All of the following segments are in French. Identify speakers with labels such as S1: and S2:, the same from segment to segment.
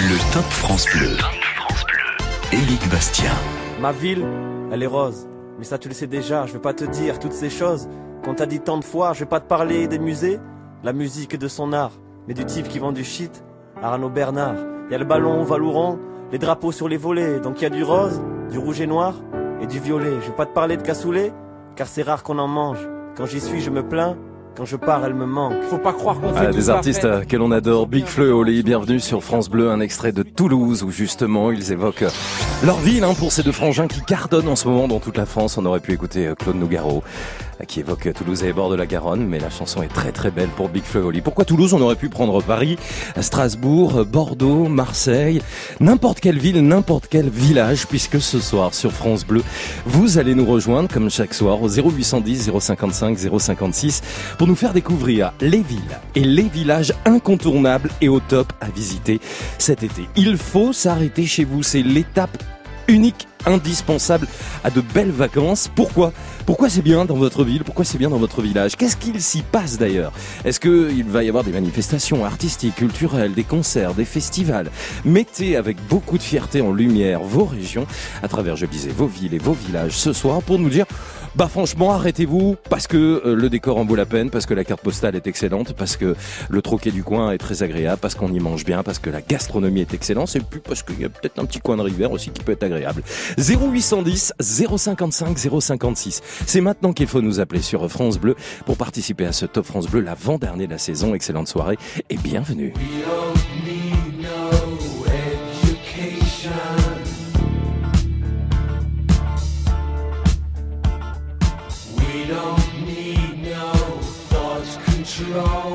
S1: Le Top France Bleu. Éric Bastien.
S2: Ma ville, elle est rose. Mais ça tu le sais déjà, je vais pas te dire toutes ces choses. Qu'on t'a dit tant de fois, je vais pas te parler des musées, la musique de son art, mais du type qui vend du shit, Arnaud Bernard. Y a le ballon Valouron, les drapeaux sur les volets, donc y a du rose, du rouge et noir et du violet. Je vais pas te parler de cassoulet, car c'est rare qu'on en mange. Quand j'y suis, je me plains, quand je pars, elle me manque.
S3: Faut pas croire qu'on fait
S4: Ah,
S3: tout
S4: des artistes euh, que l'on adore, Big Flo et Oli, bienvenue sur France Bleu, un extrait de Toulouse où justement ils évoquent leur ville hein, pour ces deux frangins qui cartonnent en ce moment dans toute la France. On aurait pu écouter euh, Claude Nougaro euh, qui évoque euh, Toulouse et les bords de la Garonne, mais la chanson est très très belle pour Big Oli. Pourquoi Toulouse On aurait pu prendre Paris, Strasbourg, Bordeaux, Marseille, n'importe quelle ville, n'importe quel village, puisque ce soir sur France Bleu, vous allez nous rejoindre comme chaque soir au 0810 055 056 pour nous faire découvrir les villes et les villages incontournables et au top à visiter cet été. Faut s'arrêter chez vous, c'est l'étape unique, indispensable à de belles vacances. Pourquoi? Pourquoi c'est bien dans votre ville? Pourquoi c'est bien dans votre village? Qu'est-ce qu'il s'y passe d'ailleurs? Est-ce qu'il va y avoir des manifestations artistiques, culturelles, des concerts, des festivals? Mettez avec beaucoup de fierté en lumière vos régions. À travers, je disais, vos villes et vos villages ce soir pour nous dire bah franchement, arrêtez-vous parce que euh, le décor en vaut la peine, parce que la carte postale est excellente, parce que le troquet du coin est très agréable, parce qu'on y mange bien, parce que la gastronomie est excellente, et puis parce qu'il y a peut-être un petit coin de rivière aussi qui peut être agréable. 0810 055 056. C'est maintenant qu'il faut nous appeler sur France Bleu pour participer à ce Top France Bleu, l'avant-dernier de la saison. Excellente soirée et bienvenue.
S5: wrong.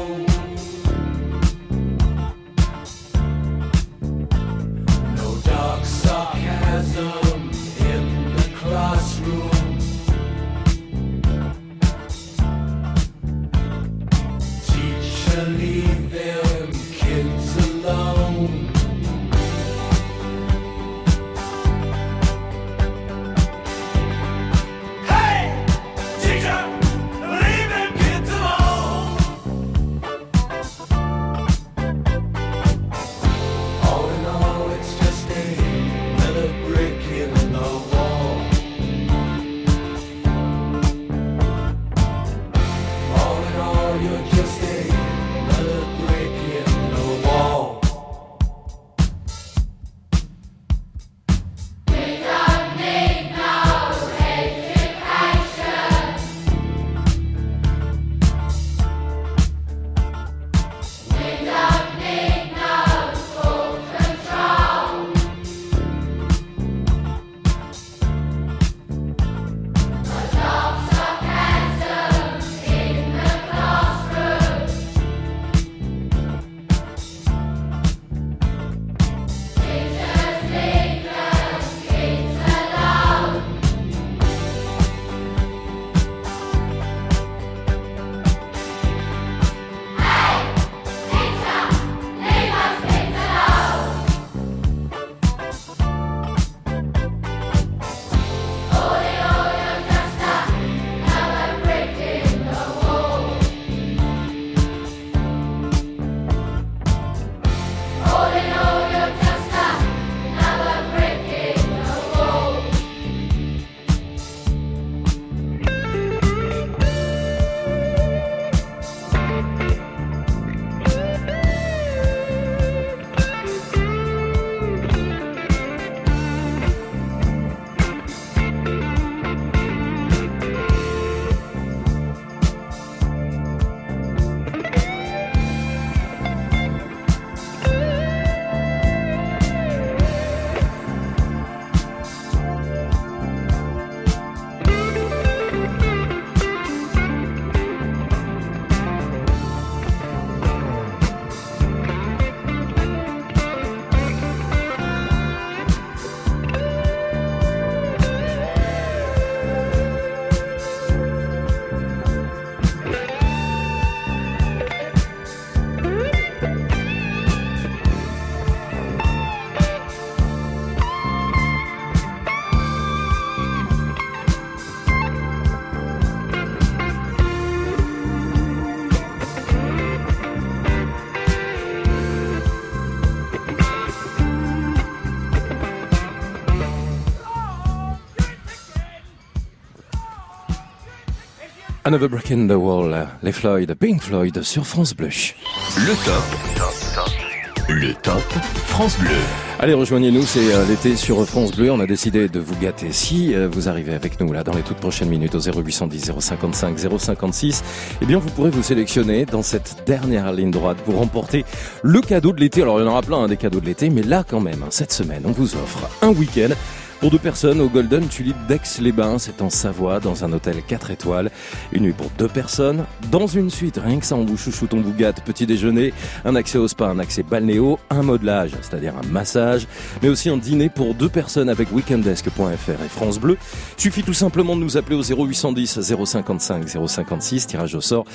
S4: Another Break in the Wall, les Floyd, Pink Floyd sur France Bleu.
S1: Le top. Le top France Bleu.
S4: Allez, rejoignez-nous, c'est euh, l'été sur France Bleu. On a décidé de vous gâter. Si euh, vous arrivez avec nous là dans les toutes prochaines minutes au 0810 055 056, eh bien vous pourrez vous sélectionner dans cette dernière ligne droite pour remporter le cadeau de l'été. Alors il y en aura plein hein, des cadeaux de l'été, mais là quand même, hein, cette semaine, on vous offre un week-end pour deux personnes au Golden Tulip d'Aix-les-Bains, c'est en Savoie, dans un hôtel 4 étoiles. Une nuit pour deux personnes, dans une suite, rien que ça, on vous chouchoute, on vous gâte, petit déjeuner, un accès au spa, un accès balnéo, un modelage, c'est-à-dire un massage, mais aussi un dîner pour deux personnes avec weekendesk.fr et France Bleu. Suffit tout simplement de nous appeler au 0810 055 056, tirage au sort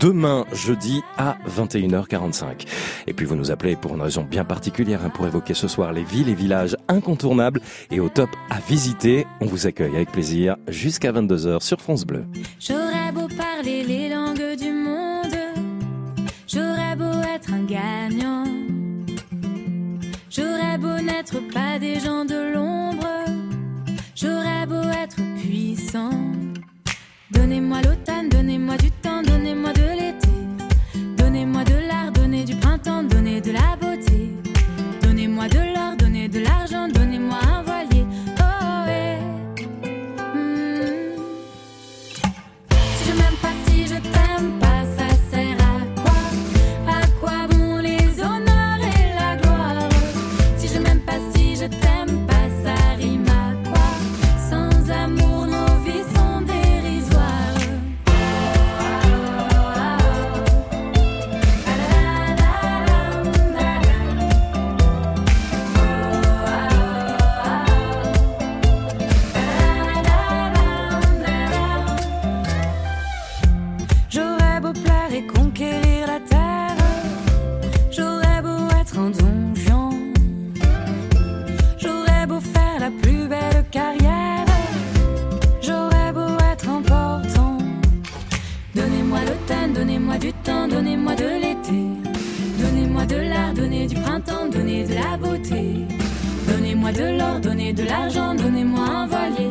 S4: demain jeudi à 21h45. Et puis vous nous appelez pour une raison bien particulière, hein, pour évoquer ce soir les villes et villages incontournables et au top à visiter. On vous accueille avec plaisir jusqu'à 22h sur France Bleu.
S3: J'aurais beau parler les langues du monde, j'aurais beau être un gagnant, j'aurais beau n'être pas des gens de l'ombre, j'aurais beau être puissant. Donnez-moi l'automne, donnez-moi du temps, donnez-moi de l'été, donnez-moi de l'art, donnez du printemps, donnez de la beauté, donnez-moi de l'or, donnez de l'argent, donnez-moi donnez du printemps, donnez de la beauté. Donnez-moi de l'or, donnez de l'argent, donnez-moi un voilier.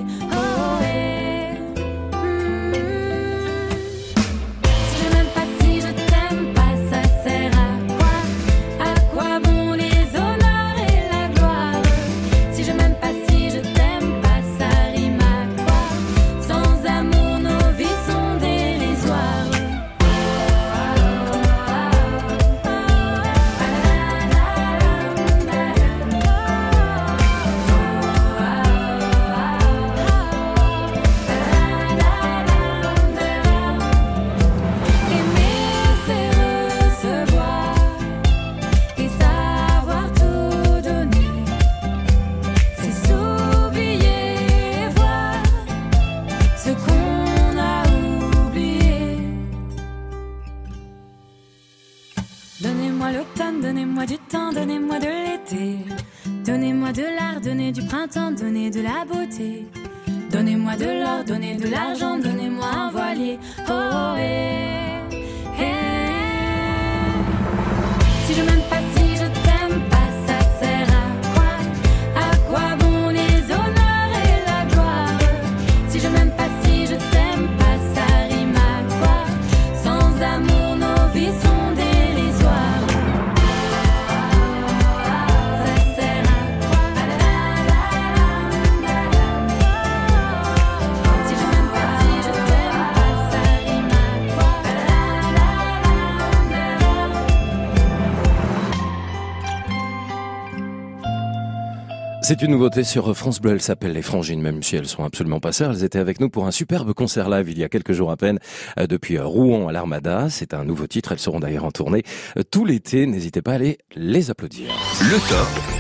S4: Une nouveauté sur France Bleu, elle s'appelle Les Frangines, même si elles sont absolument pas sœurs. Elles étaient avec nous pour un superbe concert live il y a quelques jours à peine, euh, depuis euh, Rouen à l'Armada. C'est un nouveau titre, elles seront d'ailleurs en tournée euh, tout l'été. N'hésitez pas à aller les applaudir.
S1: Le top.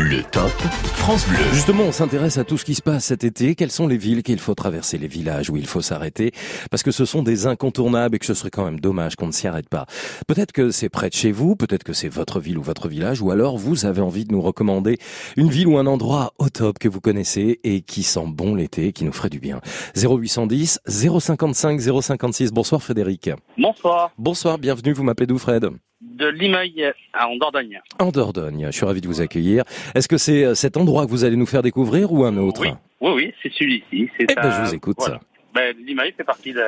S1: Le top France Bleu.
S4: Justement, on s'intéresse à tout ce qui se passe cet été. Quelles sont les villes qu'il faut traverser, les villages où il faut s'arrêter? Parce que ce sont des incontournables et que ce serait quand même dommage qu'on ne s'y arrête pas. Peut-être que c'est près de chez vous, peut-être que c'est votre ville ou votre village, ou alors vous avez envie de nous recommander une ville ou un endroit au top que vous connaissez et qui sent bon l'été, qui nous ferait du bien. 0810 055 056. Bonsoir Frédéric.
S6: Bonsoir,
S4: Bonsoir, bienvenue. Vous m'appelez d'où Fred?
S6: De Limeuil à- en Dordogne.
S4: En Dordogne. Je suis ravi de vous accueillir. Est-ce que c'est euh, cet endroit que vous allez nous faire découvrir ou un autre?
S6: Oui, oui, oui, c'est celui-ci. C'est
S4: Eh ben, je vous écoute.
S6: voilà. ben, Limaï fait partie de-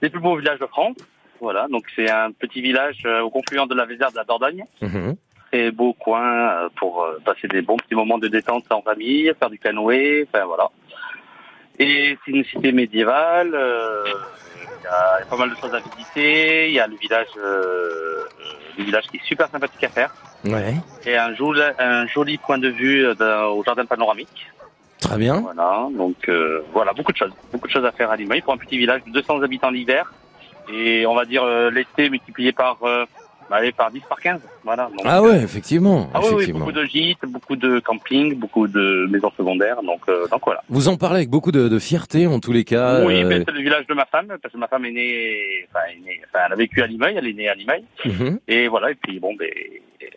S6: des plus beaux villages de France. Voilà, donc c'est un petit village euh, au confluent de la Vézère de la Dordogne.
S4: Mhm.
S6: Très beau coin euh, pour passer des bons petits moments de détente en famille, faire du canoë, enfin voilà. Et c'est une cité médiévale. euh, y, a, il y a pas mal de choses à visiter. Il y a le village, euh, euh, le village qui est super sympathique à faire.
S4: Ouais,
S6: Et un joli, un joli point de vue euh, au jardin panoramique.
S4: très bien.
S6: Voilà, donc euh, voilà, beaucoup de choses. Beaucoup de choses à faire à Limoges pour un petit village de 200 habitants l'hiver. Et on va dire euh, l'été multiplié par, bah, allez, par 10, par 15. Voilà. Donc,
S4: Ah ouais, effectivement,
S6: ah oui, oui,
S4: effectivement.
S6: beaucoup de gîtes, beaucoup de camping, beaucoup de maisons secondaires. Donc, euh, donc voilà.
S4: Vous en parlez avec beaucoup de, de fierté en tous les cas.
S6: oui,
S4: euh,
S6: ben, c'est le village de ma femme, parce que ma femme est née, enfin, est née- enfin, elle a vécu à Limoges, elle est née à Limoges.
S4: mhm.
S6: Et voilà, et puis bon, ben,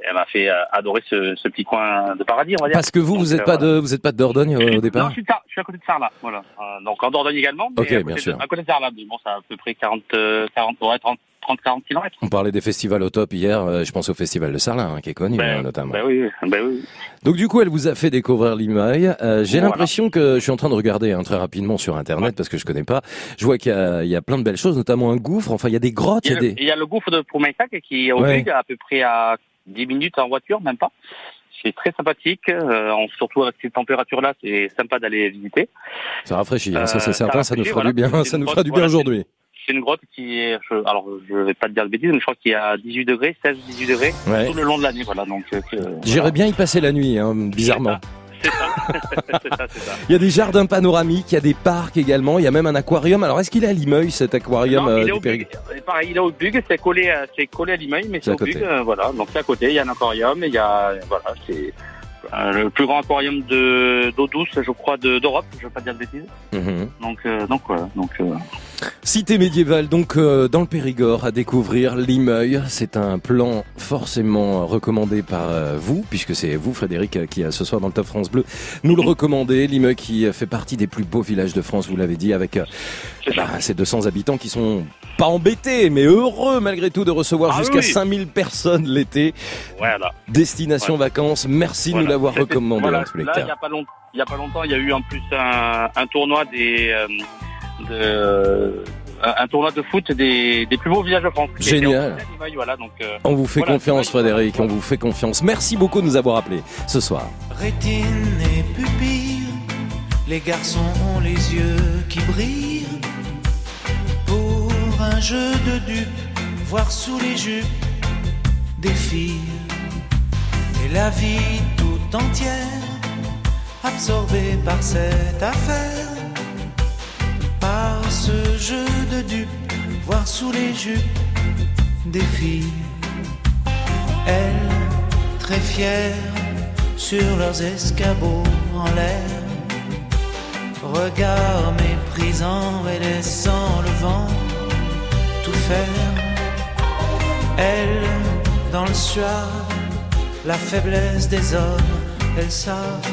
S6: elle m'a fait euh, adorer ce, ce petit coin de paradis, on va dire.
S4: Parce que vous,
S6: Donc,
S4: vous êtes
S6: euh,
S4: pas de, vous êtes pas de Dordogne euh, au
S6: Non,
S4: départ
S6: je suis, je suis à côté de Sarlat, voilà. Euh, donc en Dordogne également, mais
S4: Ok,
S6: à,
S4: bien
S6: de-
S4: sûr.
S6: à côté de Sarlat. Mais bon, c'est à peu près 40, euh, 40, ouais, 30, 30, 40 kilomètres.
S4: On parlait des festivals au top hier. euh, je pense au festival de Sarlat, hein, qui est connu hein, notamment.
S6: ben oui, ben oui.
S4: Donc du coup, elle vous a fait découvrir Limaï. Euh, J'ai
S6: Voilà.
S4: l'impression que je suis en train de regarder hein, très rapidement sur Internet parce que je connais pas. Je vois qu'il y, a- il y a plein de belles choses, notamment un gouffre. Enfin, il y a des grottes,
S6: Il y, a le,
S4: des.
S6: il y a le gouffre de Proumaïsac qui est au
S4: Ouais.
S6: À peu près à 10 minutes en voiture, même pas. C'est très sympathique, euh, surtout avec ces températures-là, c'est sympa d'aller visiter.
S4: Ça rafraîchit, ça
S6: Euh,
S4: c'est
S6: ça
S4: certain. Ça nous fera
S6: voilà.
S4: du bien. Ça nous fera du bien aujourd'hui.
S6: C'est une grotte qui est, je- alors je vais pas te dire de bêtises, mais je crois qu'il y a 18 degrés, 16, 18 degrés,
S4: Ouais.
S6: tout le long de l'année, voilà. Donc, euh, que-
S4: J'irais bien y passer la nuit, hein, bizarrement.
S6: C'est ça, c'est ça, c'est ça.
S4: Il y a des jardins panoramiques, il y a des parcs également, il y a même un aquarium. Alors est-ce qu'il est à Limoges cet aquarium
S6: Non,
S4: euh,
S6: il est
S4: du
S6: au Bug. Et Pareil, il est au Bug, c'est collé, collé à Limoges, mais
S4: C'est
S6: au. Bug, euh, voilà. Donc c'est à côté, il y a un aquarium, il y a, voilà, c'est euh, le plus grand aquarium de d'eau douce, je crois, de- d'Europe, je veux pas dire de bêtises.
S4: Mhm.
S6: Donc, euh, donc voilà, donc. euh,
S4: Cité médiévale, donc euh, dans le Périgord, à découvrir Limeuil. C'est un plan forcément recommandé par euh, vous, puisque c'est vous, Frédéric, euh, qui euh, ce soir dans le Top France Bleu nous le recommandez. Limeuil qui euh, fait partie des plus beaux villages de France, vous l'avez dit, avec euh, bah, ces 200 habitants qui sont pas embêtés, mais heureux malgré tout de recevoir
S6: Ah
S4: jusqu'à
S6: oui.
S4: 5000 personnes l'été.
S6: Voilà.
S4: Destination vacances, merci de nous l'avoir recommandé
S6: voilà.
S4: en tous les
S6: Là, il
S4: cas.
S6: y a pas longtemps, il y a pas longtemps, il y a eu en plus un, un tournoi des, euh, de, un tournoi de foot des, des plus beaux villages de France.
S4: Génial.
S6: Voilà, donc. euh,
S4: On vous fait
S6: Voilà,
S4: confiance, Frédéric, on vous fait confiance. Merci beaucoup de nous avoir appelés ce soir.
S7: Rétine et pupille, les garçons ont les yeux qui brillent. Un jeu de dupes, voir sous les jupes des filles. Et la vie tout entière, absorbée par cette affaire. Par ce jeu de dupes, voir sous les jupes des filles. Elles, très fières, sur leurs escabeaux en l'air. Regard méprisant et laissant le vent Elles, dans le soir, la faiblesse des hommes, elles savent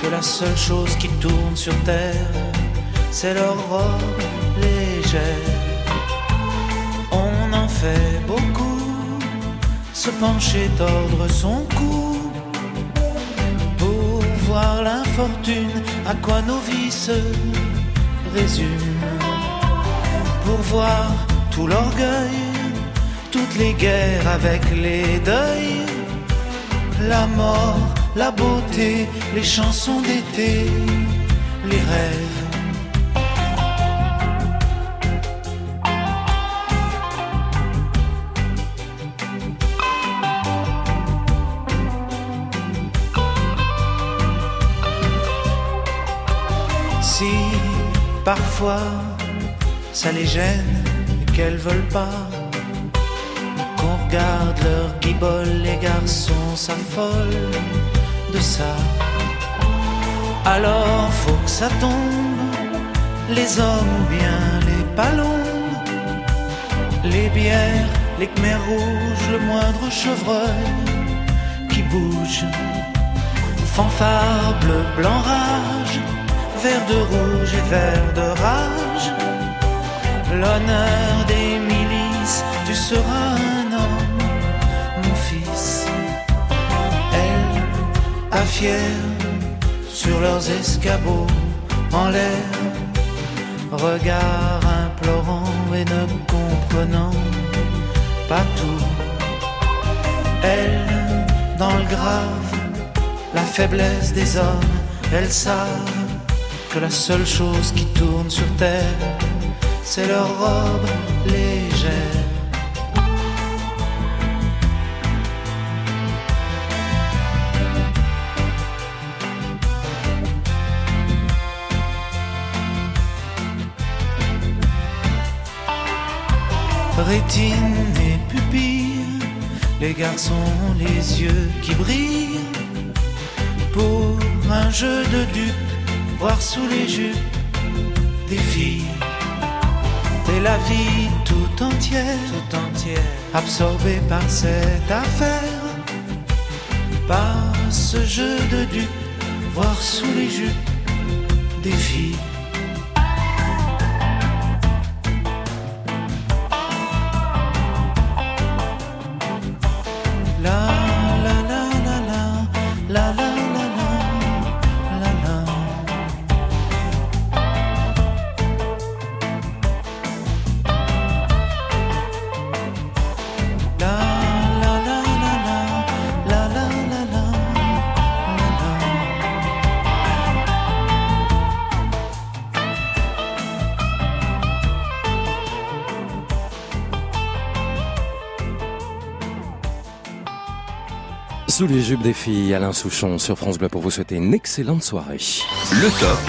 S7: que la seule chose qui tourne sur terre, c'est leur robe légère. On en fait beaucoup, se pencher, tordre son cou pour voir l'infortune, à quoi nos vies se résument, pour voir tout l'orgueil, toutes les guerres avec les deuils, la mort, la beauté, les chansons d'été, les rêves. Si parfois ça les gêne qu'elles veulent pas qu'on regarde leur guibole, les garçons s'affolent de ça. Alors faut que ça tombe, les hommes ou bien les ballons, les bières, les khmers rouges, le moindre chevreuil qui bouge. Fanfare bleu, blanc, rage, vert de rouge et vert de rage. L'honneur des milices, tu seras un homme, mon fils. Elle, fière, sur leurs escabeaux en l'air, regard implorant et ne comprenant pas tout. Elle, dans le grave, la faiblesse des hommes, elles savent que la seule chose qui tourne sur terre, c'est leur robe légère. Rétine et pupille, les garçons ont les yeux qui brillent pour un jeu de dupes, voir sous les jupes des filles. La vie tout entière, tout entière, absorbée par cette affaire, par ce jeu de dupes, voir sous les jupes des filles.
S4: Filles, Alain Souchon sur France Bleu pour vous souhaiter une excellente soirée.
S1: Le top.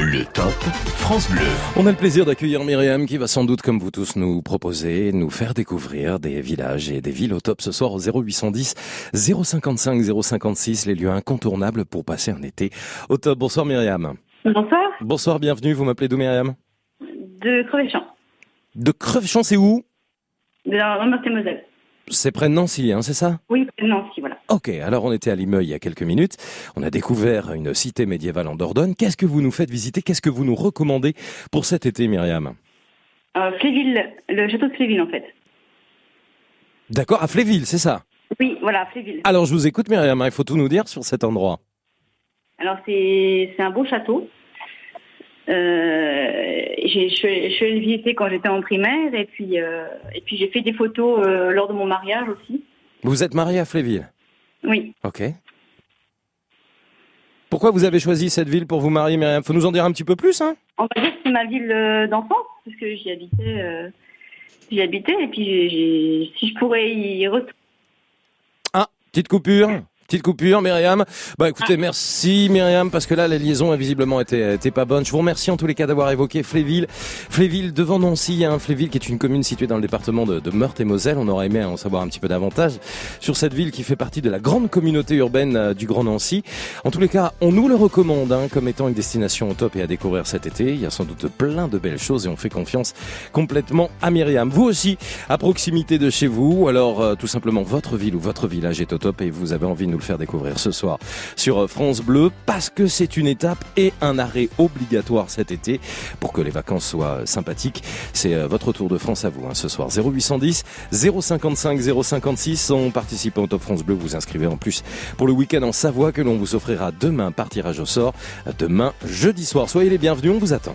S1: Le top France Bleu.
S4: On a le plaisir d'accueillir Myriam qui va sans doute, comme vous tous, nous proposer, nous faire découvrir des villages et des villes au top ce soir au 0810 055 056, les lieux incontournables pour passer un été au top. Bonsoir Myriam.
S8: Bonsoir,
S4: Bonsoir, bienvenue. Vous m'appelez d'où Myriam?
S8: De Crevéchamp,
S4: De Crevechamp, c'est où?
S8: De la Meurthe-et-Moselle.
S4: C'est près de Nancy, hein, c'est ça?
S8: Oui, près de Nancy, voilà.
S4: Ok, alors on était à Limeuil il y a quelques minutes. On a découvert une cité médiévale en Dordogne. Qu'est-ce que vous nous faites visiter? Qu'est-ce que vous nous recommandez pour cet été, Myriam?
S8: Euh, Fléville, le château de Fléville, en fait.
S4: D'accord, à Fléville, c'est ça?
S8: Oui, voilà, Fléville.
S4: Alors je vous écoute, Myriam. hein, Il faut tout nous dire sur cet endroit.
S8: Alors, c'est un beau château. Euh, je suis je suis allée visiter quand j'étais en primaire et puis, euh, et puis j'ai fait des photos lors de mon mariage aussi.
S4: Vous êtes marié à Fléville?
S8: Oui.
S4: Ok. Pourquoi vous avez choisi cette ville pour vous marier, Myriam Faut nous en dire un petit peu plus, hein?
S8: On va dire que c'est ma ville euh, d'enfance, parce que j'y habitais, euh, j'y habitais et puis j'ai- j'ai- si je pourrais y retourner.
S4: Ah, petite coupure. Petite coupure, Myriam. Bah écoutez, merci Myriam, parce que là, la liaison a visiblement été, été pas bonne. Je vous remercie en tous les cas d'avoir évoqué Fléville. Fléville devant Nancy, hein. Fléville qui est une commune située dans le département de, Meurthe-et-Moselle. On aurait aimé en savoir un petit peu davantage sur cette ville qui fait partie de la grande communauté urbaine euh, du Grand Nancy. En tous les cas, on nous le recommande hein, comme étant une destination au top et à découvrir cet été. Il y a sans doute plein de belles choses et on fait confiance complètement à Myriam. Vous aussi, à proximité de chez vous, ou alors euh, tout simplement votre ville ou votre village est au top et vous avez envie de nous le faire découvrir ce soir sur France Bleu parce que c'est une étape et un arrêt obligatoire cet été pour que les vacances soient sympathiques. C'est euh, votre tour de France à vous hein, ce soir. 0810 055 056 en participant au Top France Bleu. Vous inscrivez en plus pour le week-end en Savoie que l'on vous offrira demain par tirage au sort. Demain, jeudi soir. Soyez les bienvenus, on vous attend.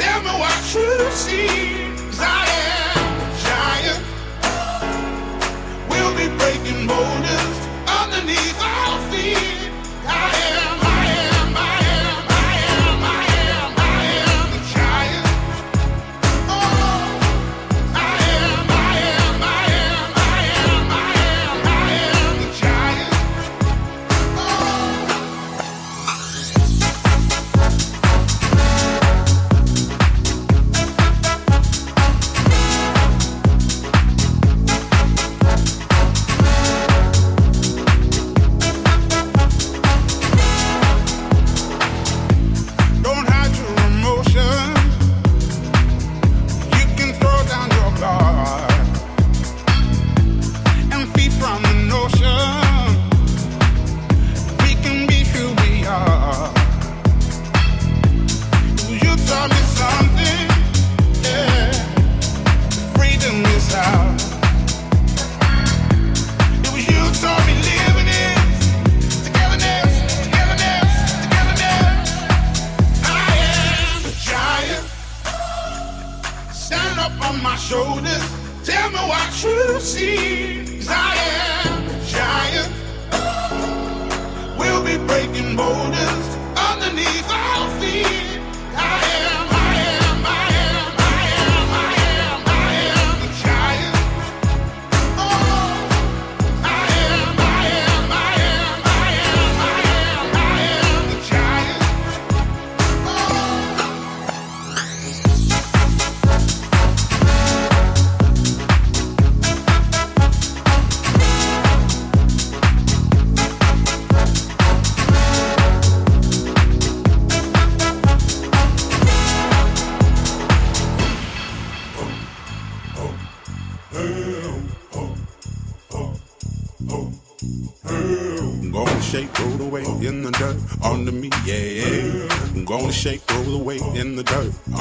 S9: Tell me what you see. 'Cause I am a giant. We'll be breaking boulders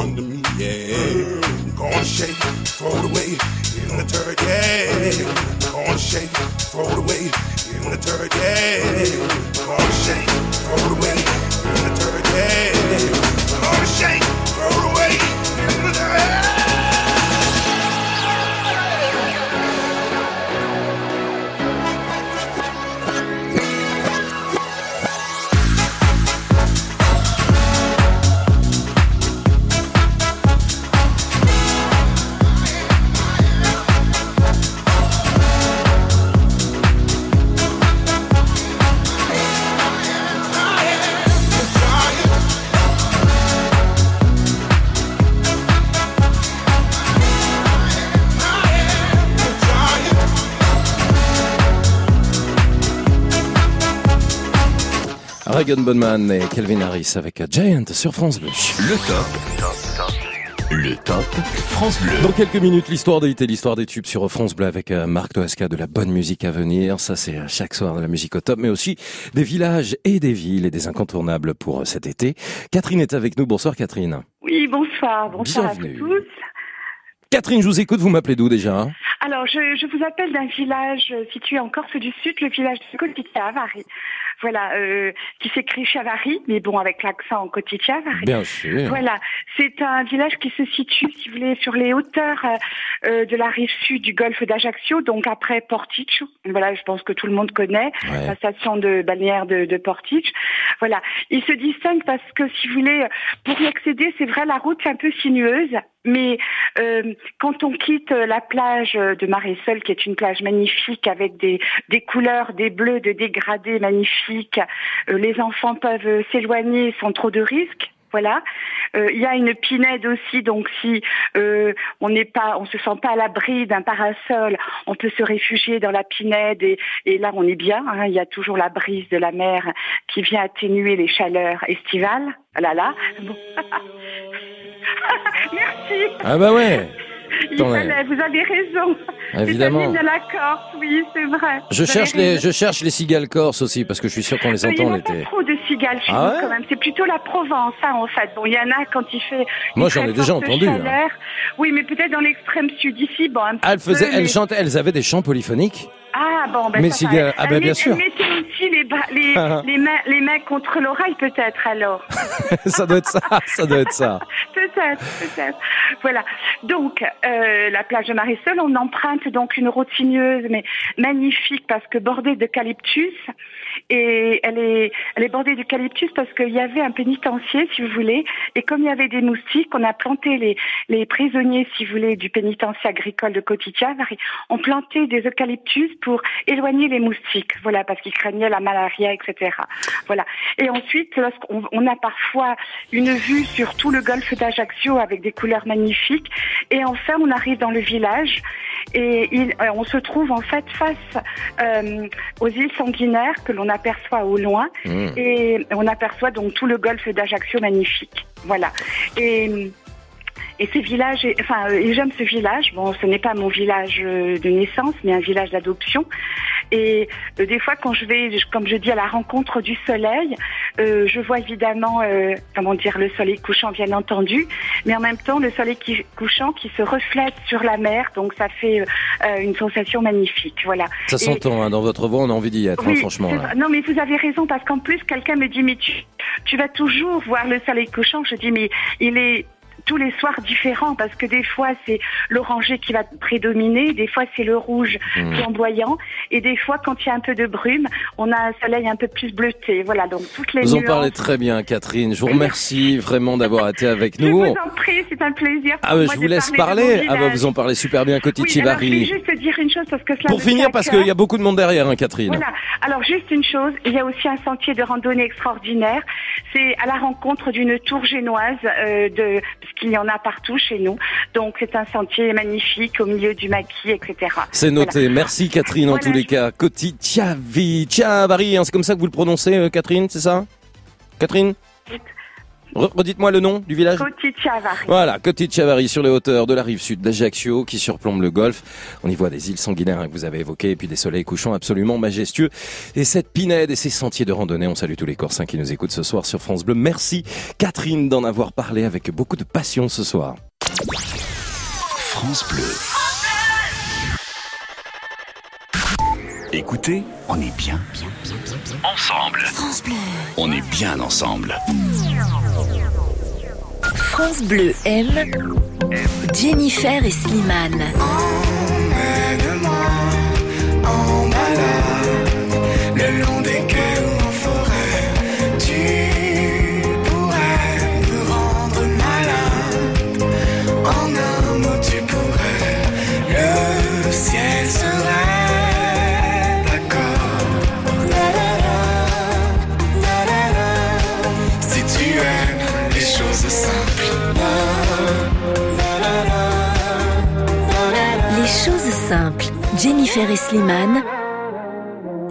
S10: dirt under me, yeah. Gonna shake, throw it away in the dirt, yeah. Gonna shake, throw it away in the dirt, yeah. Gonna shake, throw it away in the dirt, yeah. Gonna shake, throw it away in the dirt.
S4: Regan Bonman et Calvin Harris avec Giant sur France Bleu.
S1: Le top. Le top France Bleu.
S4: Dans quelques minutes, l'histoire des hits et l'histoire des tubes sur France Bleu avec euh, Marc Toasca de la bonne musique à venir. Ça, c'est euh, chaque soir de la musique au top, mais aussi des villages et des villes et des incontournables pour euh, cet été. Catherine est avec nous. Bonsoir Catherine.
S11: Oui, bonsoir. Bonsoir
S4: Bienvenue.
S11: à tous.
S4: Catherine, je vous écoute. Vous m'appelez d'où déjà? Hein
S11: Alors, je, je vous appelle d'un village situé en Corse du Sud, le village de Cotitia à Vari. Voilà, euh, qui s'écrit Chavari, mais bon, avec l'accent en Cotitia Vari.
S4: Bien sûr.
S11: Voilà, c'est un village qui se situe, si vous voulez, sur les hauteurs euh, de la rive sud du golfe d'Ajaccio, donc après Porticcio. Voilà, je pense que tout le monde connaît
S4: Ouais.
S11: la station de balnéaire de, de. Voilà, il se distingue parce que, si vous voulez, pour y accéder, c'est vrai, la route est un peu sinueuse, mais euh, quand on quitte la plage de Maresol, qui est une plage magnifique avec des, des couleurs, des bleus, de dégradés magnifiques, euh, les enfants peuvent s'éloigner sans trop de risques. Voilà. Euh, Il y a une pinède aussi, donc si euh, on n'est pas, on se sent pas à l'abri d'un parasol, on peut se réfugier dans la pinède et, et là on est bien. hein. Il y a toujours la brise de la mer qui vient atténuer les chaleurs estivales. Ah là là. Bon. Merci.
S4: Ah bah ouais.
S11: Il
S4: Attendez.
S11: fallait, vous avez raison.
S4: Évidemment.
S11: De la Corse, oui, c'est vrai.
S4: Je
S11: Vous
S4: cherche les, je cherche les cigales corses aussi parce que je suis sûr qu'on les
S11: Euh, Il n'y
S4: entend
S11: a pas trop de cigales chez
S4: Ah
S11: nous
S4: ouais
S11: quand même. C'est plutôt la Provence, hein, en fait. Bon, il y en a quand il fait.
S4: Moi, j'en ai déjà entendu, hein.
S11: Oui, mais peut-être dans l'extrême sud ici, bon, un petit
S4: elles faisaient,
S11: peu,
S4: elles
S11: mais-
S4: elles avaient des chants polyphoniques.
S11: Ah bon, ben
S4: Mais
S11: ça va.
S4: ah, ben,
S11: Elle
S4: bien
S11: met-
S4: sûr.
S11: Elle mettait aussi les, bras- les, les, mains, les mains contre l'oreille, peut-être alors.
S4: ça doit être ça, ça doit être ça.
S11: peut-être, peut-être. Voilà. Donc, euh, la plage de Marisol, on emprunte donc une route sinueuse, mais magnifique parce que bordée d'eucalyptus. Et elle est, elle est bordée d'eucalyptus parce qu'il y avait un pénitencier, si vous voulez. Et comme il y avait des moustiques, on a planté les, les prisonniers, si vous voulez, du pénitencier agricole de Cotitia. On plantait des eucalyptus pour éloigner les moustiques. Voilà, parce qu'ils craignaient la malaria, etc. Voilà. Et ensuite, lorsqu'on on a parfois une vue sur tout le golfe d'Ajaccio avec des couleurs magnifiques. Et enfin, on arrive dans le village et il- euh, on se trouve en fait face euh, aux îles sanguinaires que l'on aperçoit au loin.
S12: Mmh.
S11: Et on aperçoit donc tout le golfe d'Ajaccio magnifique. Voilà. Et et ce village, est- enfin, euh, j'aime ce village. Bon, ce n'est pas mon village euh, de naissance, mais un village d'adoption. Et euh, des fois, quand je vais, comme je dis, à la rencontre du soleil, euh, je vois évidemment, euh, comment dire, le soleil couchant, bien entendu, mais en même temps le soleil qui, couchant qui se reflète sur la mer. Donc, ça fait euh, une sensation magnifique. Voilà.
S4: Ça s'entend, hein, dans votre voix, on a envie d'y être, hein, franchement. là.
S11: Non, mais vous avez raison parce qu'en plus, quelqu'un me dit, mais tu, tu vas toujours voir le soleil couchant. Je dis, mais il est tous les soirs différents parce que des fois c'est l'orangé qui va prédominer, des fois c'est le rouge
S4: Mhm.
S11: flamboyant et des fois quand il y a un peu de brume, on a un soleil un peu plus bleuté. Voilà, donc toutes les
S4: Vous en parlez très bien, Catherine. Je vous remercie vraiment d'avoir été avec
S11: Je
S4: nous.
S11: vous en prie, c'est un plaisir. pour
S4: Ah,
S11: moi
S4: je vous laisse
S11: parler
S4: Ah, bah, vous en parlez super bien, Coty
S11: Oui, alors je vais
S4: Chivari.
S11: juste dire une chose parce que cela
S4: Pour finir, parce qu'il y a beaucoup de monde derrière, hein, Catherine.
S11: Voilà. Alors juste une chose, il y a aussi un sentier de randonnée extraordinaire. C'est à la rencontre d'une tour génoise, euh, de, qu'il y en a partout chez nous. Donc c'est un sentier magnifique au milieu du maquis, etc.
S4: C'est noté.
S11: Voilà.
S4: Merci, Catherine, en tous les cas. Coty Chiavi, Chiavari, hein, c'est comme ça que vous le prononcez, euh, Catherine, c'est ça? Catherine? Redites-moi le nom du village.
S11: Coty Chiavari.
S4: Voilà, Coty Chiavari sur les hauteurs de la rive sud d'Ajaccio qui surplombe le golfe. On y voit des îles sanguinaires hein, que vous avez évoquées et puis des soleils couchants absolument majestueux. Et cette pinède et ces sentiers de randonnée, on salue tous les Corsins qui nous écoutent ce soir sur France Bleu. Merci Catherine d'en avoir parlé avec beaucoup de passion ce soir.
S13: France Bleu. Écoutez, on est bien, bien, bien, bien, bien ensemble.
S14: France Bleu.
S13: On est bien ensemble.
S14: France Bleu aime Jennifer et Slimane. Jennifer et Slimane.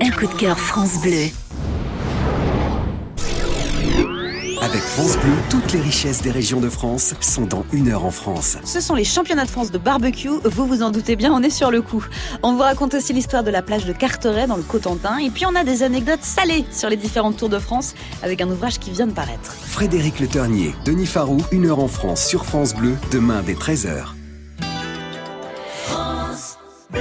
S14: Un coup de cœur France Bleu.
S15: Avec France Bleu, toutes les richesses des régions de France sont dans une heure en France.
S16: Ce sont les championnats de France de barbecue. Vous vous en doutez bien, on est sur le coup. On vous raconte aussi l'histoire de la plage de Carteret dans le Cotentin. Et puis on a des anecdotes salées sur les différentes tours de France avec un ouvrage qui vient de paraître.
S15: Frédéric Le Ternier, Denis Farou, une heure en France sur France Bleu, demain dès 13h.
S17: France Bleu.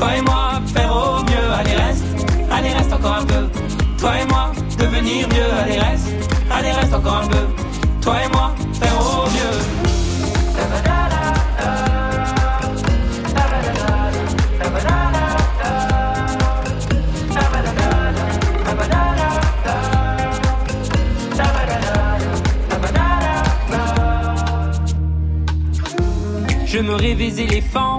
S18: Toi et moi, faire au mieux, allez reste, allez reste encore un peu. Toi et moi, devenir vieux, allez reste, allez reste encore un peu. Toi et moi, faire au mieux.
S19: Je me rêvais éléphant,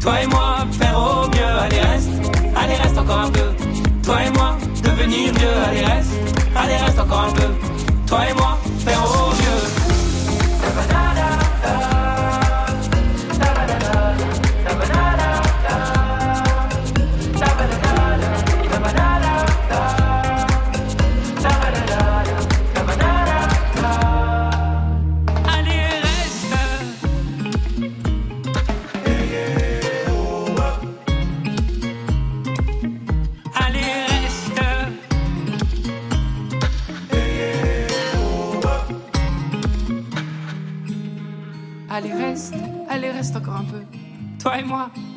S18: Toi et moi, faire au mieux, allez reste, allez reste encore un peu. Toi et moi, devenir vieux, allez reste, allez reste encore un peu. Toi et moi, faire au mieux.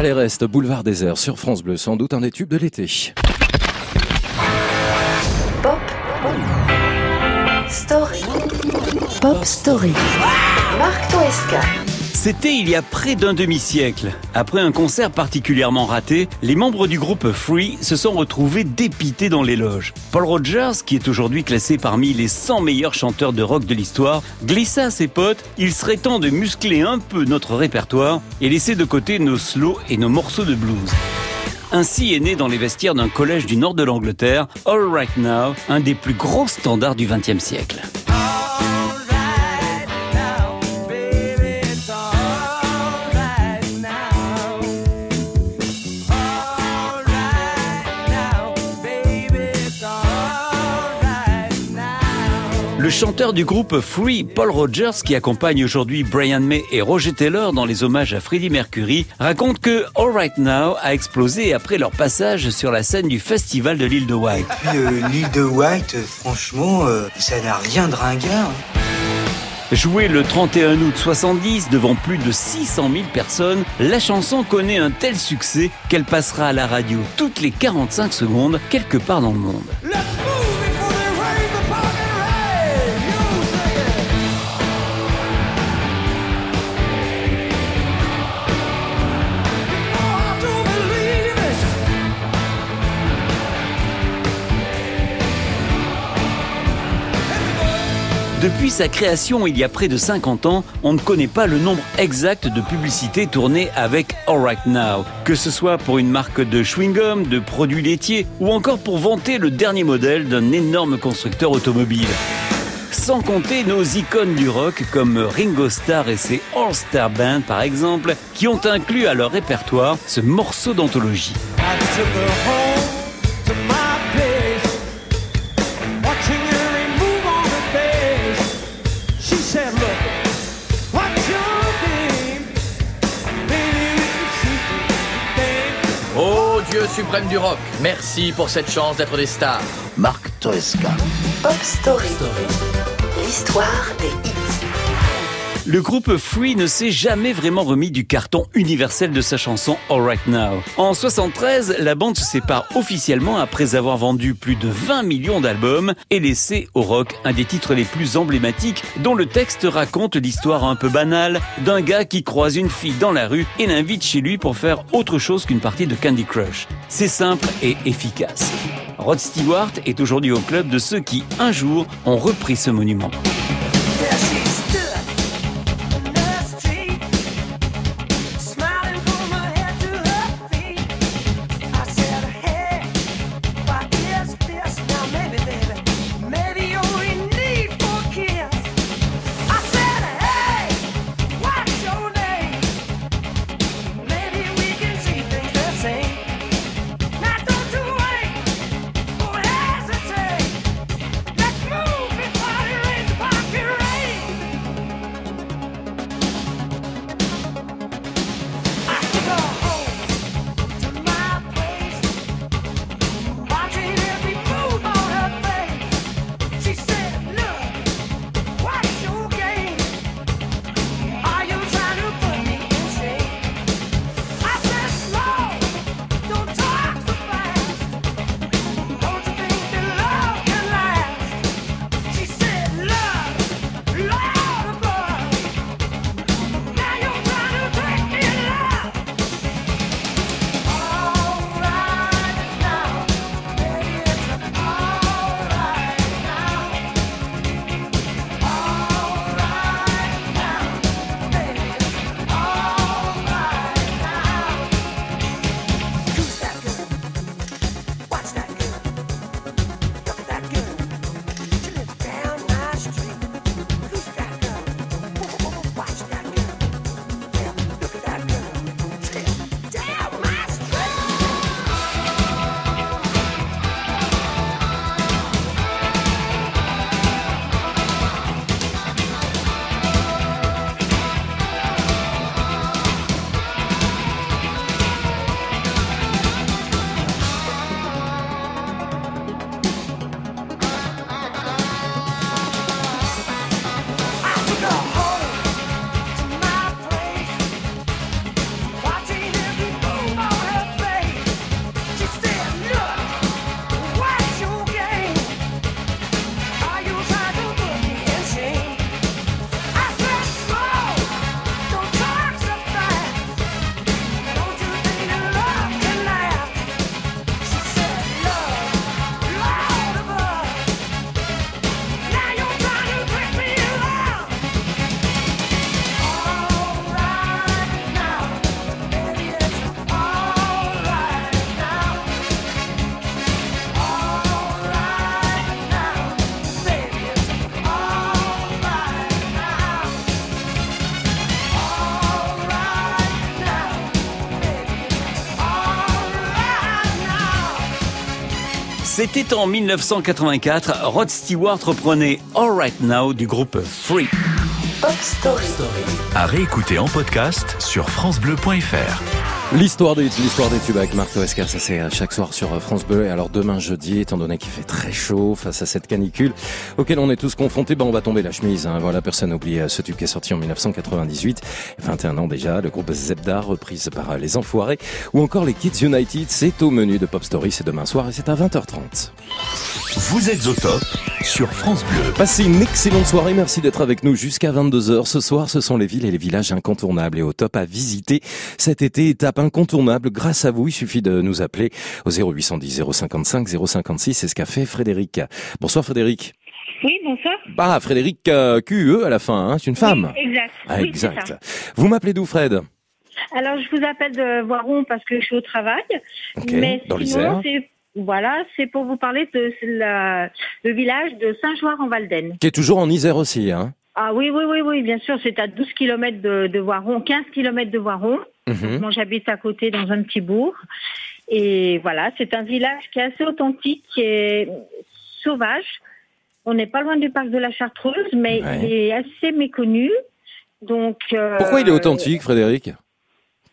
S4: Allez, reste Boulevard Désert sur France Bleu, sans doute un des tubes de l'été.
S12: Story. Pop Story. Marc Toesca.
S20: C'était il y a près d'un demi-siècle. Après un concert particulièrement raté, les membres du groupe Free se sont retrouvés dépités dans les loges. Paul Rogers, qui est aujourd'hui classé parmi les 100 meilleurs chanteurs de rock de l'histoire, glissa à ses potes il serait temps de muscler un peu notre répertoire et laisser de côté nos slows et nos morceaux de blues. Ainsi est né dans les vestiaires d'un collège du nord de l'Angleterre, All Right Now, un des plus gros standards du XXe siècle. Le chanteur du groupe Free, Paul Rogers, qui accompagne aujourd'hui Brian May et Roger Taylor dans les hommages à Freddie Mercury, raconte que All Right Now a explosé après leur passage sur la scène du festival de l'île de White.
S14: Puis euh, l'île de White, euh, franchement, euh, ça n'a rien de ringard.
S20: Jouée le 31 août 70 devant plus de 600 000 personnes, la chanson connaît un tel succès qu'elle passera à la radio toutes les 45 secondes quelque part dans le monde. Depuis sa création il y a près de 50 ans, on ne connaît pas le nombre exact de publicités tournées avec All Right Now, que ce soit pour une marque de chewing-gum, de produits laitiers ou encore pour vanter le dernier modèle d'un énorme constructeur automobile. Sans compter nos icônes du rock comme Ringo Starr et ses All Star Band par exemple, qui ont inclus à leur répertoire ce morceau d'anthologie.
S1: Suprême du rock, merci pour cette chance d'être des stars. Marc Toesca.
S12: Pop Story. L'histoire des hits.
S20: Le groupe Free ne s'est jamais vraiment remis du carton universel de sa chanson All Right Now. En 73, la bande se sépare officiellement après avoir vendu plus de 20 millions d'albums et laissé au rock un des titres les plus emblématiques dont le texte raconte l'histoire un peu banale d'un gars qui croise une fille dans la rue et l'invite chez lui pour faire autre chose qu'une partie de Candy Crush. C'est simple et efficace. Rod Stewart est aujourd'hui au club de ceux qui, un jour, ont repris ce monument. C'était en 1984, Rod Stewart reprenait All Right Now du groupe Free.
S12: Pop Story.
S13: À réécouter en podcast sur FranceBleu.fr.
S4: L'histoire des l'histoire des tubes avec Marc Toescar, ça c'est euh, chaque soir sur euh, France Bleu. Et alors demain jeudi, étant donné qu'il fait très chaud face à cette canicule auquel on est tous confrontés, ben on va tomber la chemise. Hein. Voilà, personne n'oublie euh, ce tube qui est sorti en 1998, 21 ans déjà. Le groupe Zebda, reprise par les Enfoirés, ou encore les Kids United. C'est au menu de Pop Story, c'est demain soir et c'est à 20h30.
S13: Vous êtes au top sur France Bleu.
S4: Passez une excellente soirée, merci d'être avec nous jusqu'à 22h. Ce soir, ce sont les villes et les villages incontournables et au top à visiter cet été, étape incontournable. Grâce à vous, il suffit de nous appeler au 0810 055 056, c'est ce qu'a fait Frédéric. Bonsoir Frédéric.
S21: Oui, bonsoir.
S4: Bah, Frédéric euh, QE à la fin, hein, c'est une femme.
S21: Oui, exact.
S4: Ah,
S21: Oui,
S4: exact. Vous m'appelez d'où Fred?
S21: Alors, je vous appelle de Voiron parce que je suis au travail. Mais
S4: dans
S21: sinon,
S4: l'Isère.
S21: c'est voilà, c'est pour vous parler de la- le village de Saint-Joire-en-Valden.
S4: Qui est toujours en Isère aussi, hein
S21: Ah oui, oui, oui, oui, bien sûr, c'est à 12 km de, de Voiron, 15 km de Voiron.
S4: Mhm.
S21: Moi, j'habite à côté dans un petit bourg. Et voilà, c'est un village qui est assez authentique, qui est sauvage. On n'est pas loin du parc de la Chartreuse, mais
S4: Ouais.
S21: il est assez méconnu. Donc, euh,
S4: Pourquoi il est authentique, Frédéric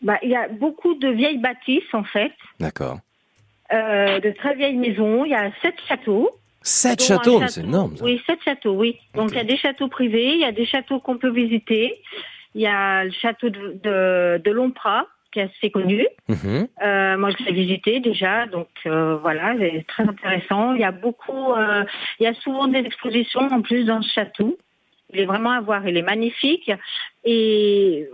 S21: bah, Il y a beaucoup de vieilles bâtisses, en fait,
S4: D'accord.
S21: euh, de très vieilles maisons. Il y a sept châteaux.
S4: Sept châteaux,
S21: château-
S4: c'est énorme. ça.
S21: Oui, sept châteaux, oui. Donc, il y a des châteaux privés, il y a des châteaux qu'on peut visiter. Il y a le château de, de, de Lompra, qui est assez connu.
S4: Mhm.
S21: Euh, moi, je l'ai visité déjà, donc euh, voilà, c'est très intéressant. Il y a beaucoup, euh, il y a souvent des expositions en plus dans ce château. Il est vraiment à voir, il est magnifique. Et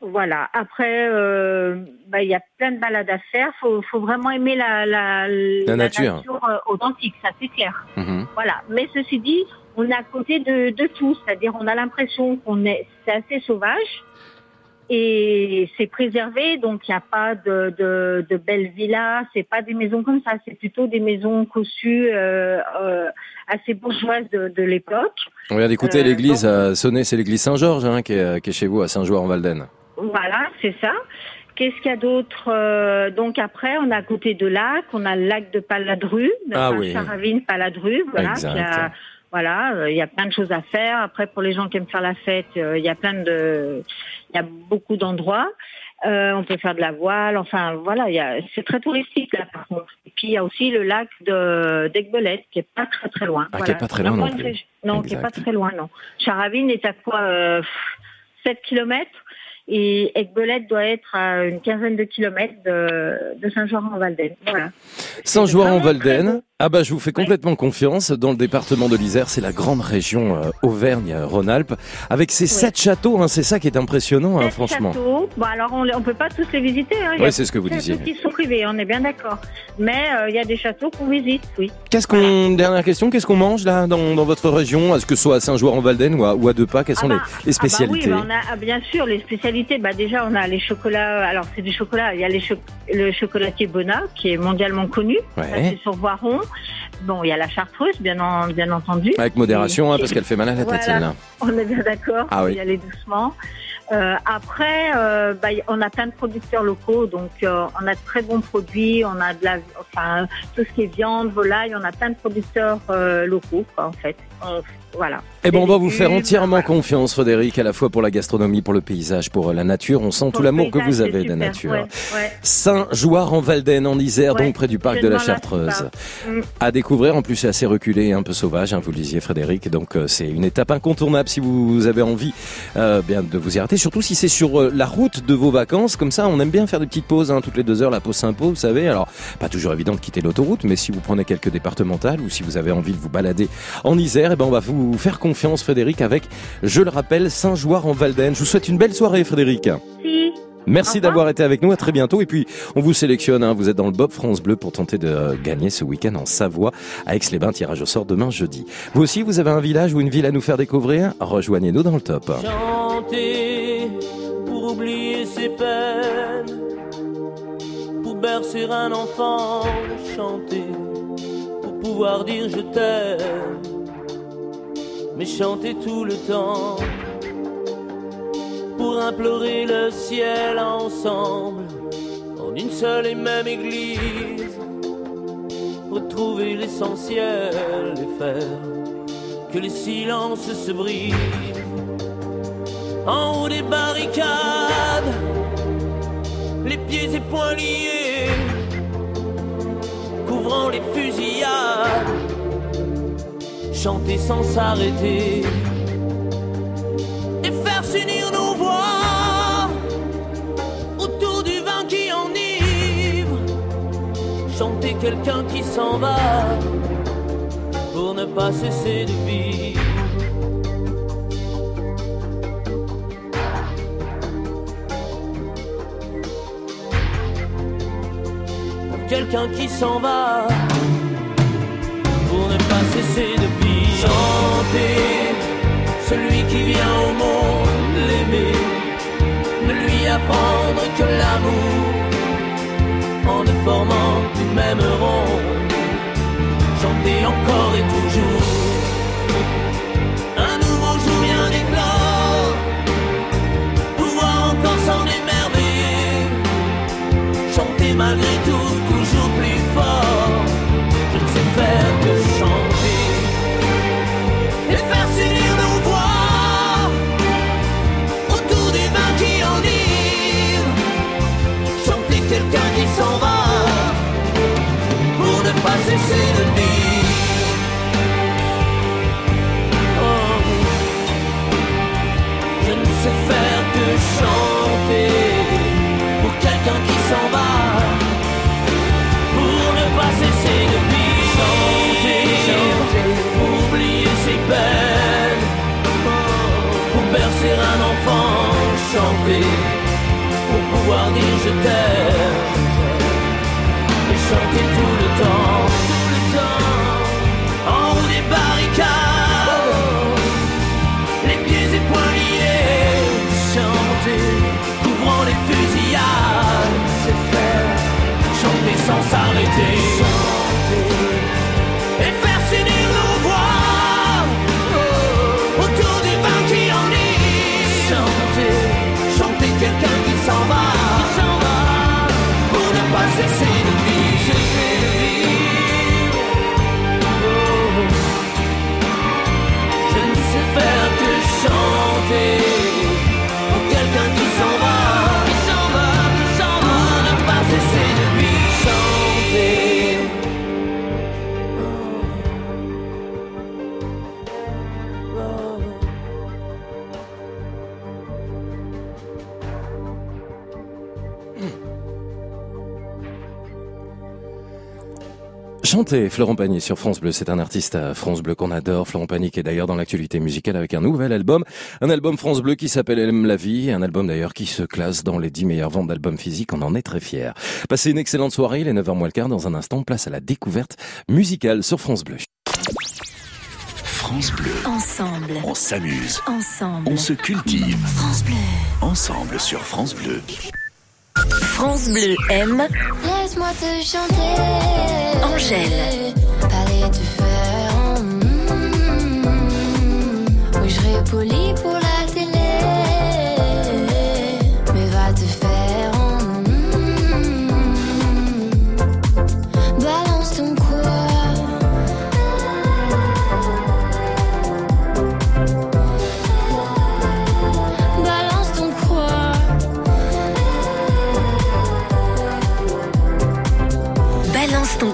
S21: voilà. Après, euh, bah, il y a plein de balades à faire. Faut, faut vraiment aimer la, la, la
S4: nature.
S21: euh, authentique, ça c'est clair.
S4: Mhm.
S21: Voilà. Mais ceci dit, on est à côté de, de tout, c'est-à-dire on a l'impression qu'on est, c'est assez sauvage et c'est préservé, donc il n'y a pas de, de, de belles villas, c'est pas des maisons comme ça, c'est plutôt des maisons cossues euh, euh, assez bourgeoises de, de l'époque.
S4: On vient d'écouter
S21: Euh,
S4: l'église à sonner, c'est l'église Saint-Georges hein, qui, est, qui est chez vous à Saint-Joire-en-Valden.
S21: Voilà, c'est ça. Qu'est-ce qu'il y a d'autre Euh, Donc après, on a à côté de lac, on a le lac de Paladru, de
S4: Ah oui.
S21: Charavine, Paladru, voilà. Voilà, euh, il y a plein de choses à faire. Après, pour les gens qui aiment faire la fête, euh, il y a plein de, il y a beaucoup d'endroits. Euh, on peut faire de la voile. Enfin, voilà, il y a, c'est très touristique là par contre. Et puis il y a aussi le lac de d'Aigbelette qui est pas très très loin.
S4: Ah, qui est pas très loin non plus.
S21: Non, qui est pas très loin, non. Charavine est à quoi euh, 7 kilomètres et Aigbelette doit être à une quinzaine de kilomètres de. Voilà.
S4: Saint-Joire-en-Valden. Ah bah je vous fais complètement confiance. Dans le département de l'Isère, c'est la grande région euh, Auvergne-Rhône-Alpes, avec ses sept châteaux. Hein, c'est ça qui est impressionnant, hein,
S21: Sept
S4: franchement.
S21: châteaux. Bon, alors on ne peut pas tous les visiter. Hein. Il y
S4: Oui, c'est ce que vous
S21: des
S4: disiez.
S21: châteaux qui sont privés, on est bien d'accord. Mais euh, il y a des châteaux qu'on visite, oui.
S4: Qu'est-ce qu'on dernière question, qu'est-ce qu'on mange là dans, dans votre région? Est-ce que ce soit à Saint-Joire-en-Valden ou à, ou à deux pas Quelles sont
S21: Ah
S4: les,
S21: bah,
S4: les spécialités
S21: ah bah oui, bah, on a, ah, bien sûr, les spécialités. Bah déjà, on a les chocolats. Alors, c'est du chocolat. Il y a les cho- le chocolatier Bonnat, qui est mondialement connu.
S4: Ouais.
S21: Ça, c'est sur Voiron. Bon, il y a la chartreuse, bien, en- bien entendu.
S4: Avec modération, hein, parce qu'elle fait mal à la tête
S21: Voilà.
S4: celle-là.
S21: On est bien d'accord.
S4: Ah oui.
S21: Y aller doucement. Euh, après, euh, bah, on a plein de producteurs locaux, donc euh, on a de très bons produits. On a de la, enfin, tout ce qui est viande, volaille. On a plein de producteurs locaux, quoi, en fait. On- voilà.
S4: Eh ben, on va vous faire entièrement confiance, Frédéric, à la fois pour la gastronomie, pour le paysage, pour la nature. On sent
S21: Pour
S4: tout l'amour que vous avez de la nature.
S21: ouais, ouais.
S4: Saint-Joire-en-Valden, en Isère,
S21: Ouais,
S4: donc près du parc de la Chartreuse.
S21: Mm.
S4: À découvrir, en plus c'est assez reculé et un peu sauvage, hein, vous le disiez Frédéric, donc euh, c'est une étape incontournable si vous avez envie euh, bien de vous y arrêter, surtout si c'est sur euh, la route de vos vacances, comme ça on aime bien faire des petites pauses, hein, toutes les deux heures, la pause s'impose, vous savez, alors pas toujours évident de quitter l'autoroute, mais si vous prenez quelques départementales ou si vous avez envie de vous balader en Isère, eh ben on va vous faire confiance Frédéric avec, je le rappelle, Saint-Joire-en-Valden. Je vous souhaite une belle soirée Frédéric. Merci d'avoir été avec nous, à très bientôt. Et puis, on vous sélectionne, hein. vous êtes dans le Bob France Bleu pour tenter de euh, gagner ce week-end en Savoie à Aix-les-Bains, tirage au sort demain jeudi. Vous aussi, vous avez un village ou une ville à nous faire découvrir? Rejoignez-nous dans le top.
S18: Chanter pour oublier ses peines, pour bercer un enfant, chanter pour pouvoir dire je t'aime, mais chanter tout le temps pour implorer le ciel ensemble en une seule et même église,
S22: retrouver l'essentiel et faire que les silences se brisent. En haut des barricades, les pieds et poings liés, couvrant les fusillades, chanter sans s'arrêter et faire s'unir nos voix autour du vin qui enivre, chanter quelqu'un qui s'en va pour ne pas cesser de vivre. Quelqu'un qui s'en va pour ne pas cesser de vivre. Chanter celui qui vient au monde l'aimer, ne lui apprendre que l'amour en ne formant du même rond. Chanter encore et toujours. Un nouveau jour vient d'éclore, pouvoir encore s'en émerveiller. Chanter malgré tout, Chanter
S4: Florent Pagny sur France Bleu, c'est un artiste à France Bleu qu'on adore. Florent Pagny qui est d'ailleurs dans l'actualité musicale avec un nouvel album, un album France Bleu qui s'appelle Elle aime la vie, un album d'ailleurs qui se classe dans les 10 meilleures ventes d'albums physiques, on en est très fiers. Passez une excellente soirée, il est 9h moins le quart, dans un instant, place à la découverte musicale sur France Bleu.
S13: France Bleu.
S12: Ensemble.
S13: On s'amuse.
S12: Ensemble.
S13: On se cultive.
S12: France Bleu.
S13: Ensemble sur France Bleu.
S12: France Bleu aime
S3: Laisse-moi te chanter.
S12: Angèle.
S3: Parler te faire. mm, Oui, je serai poli pour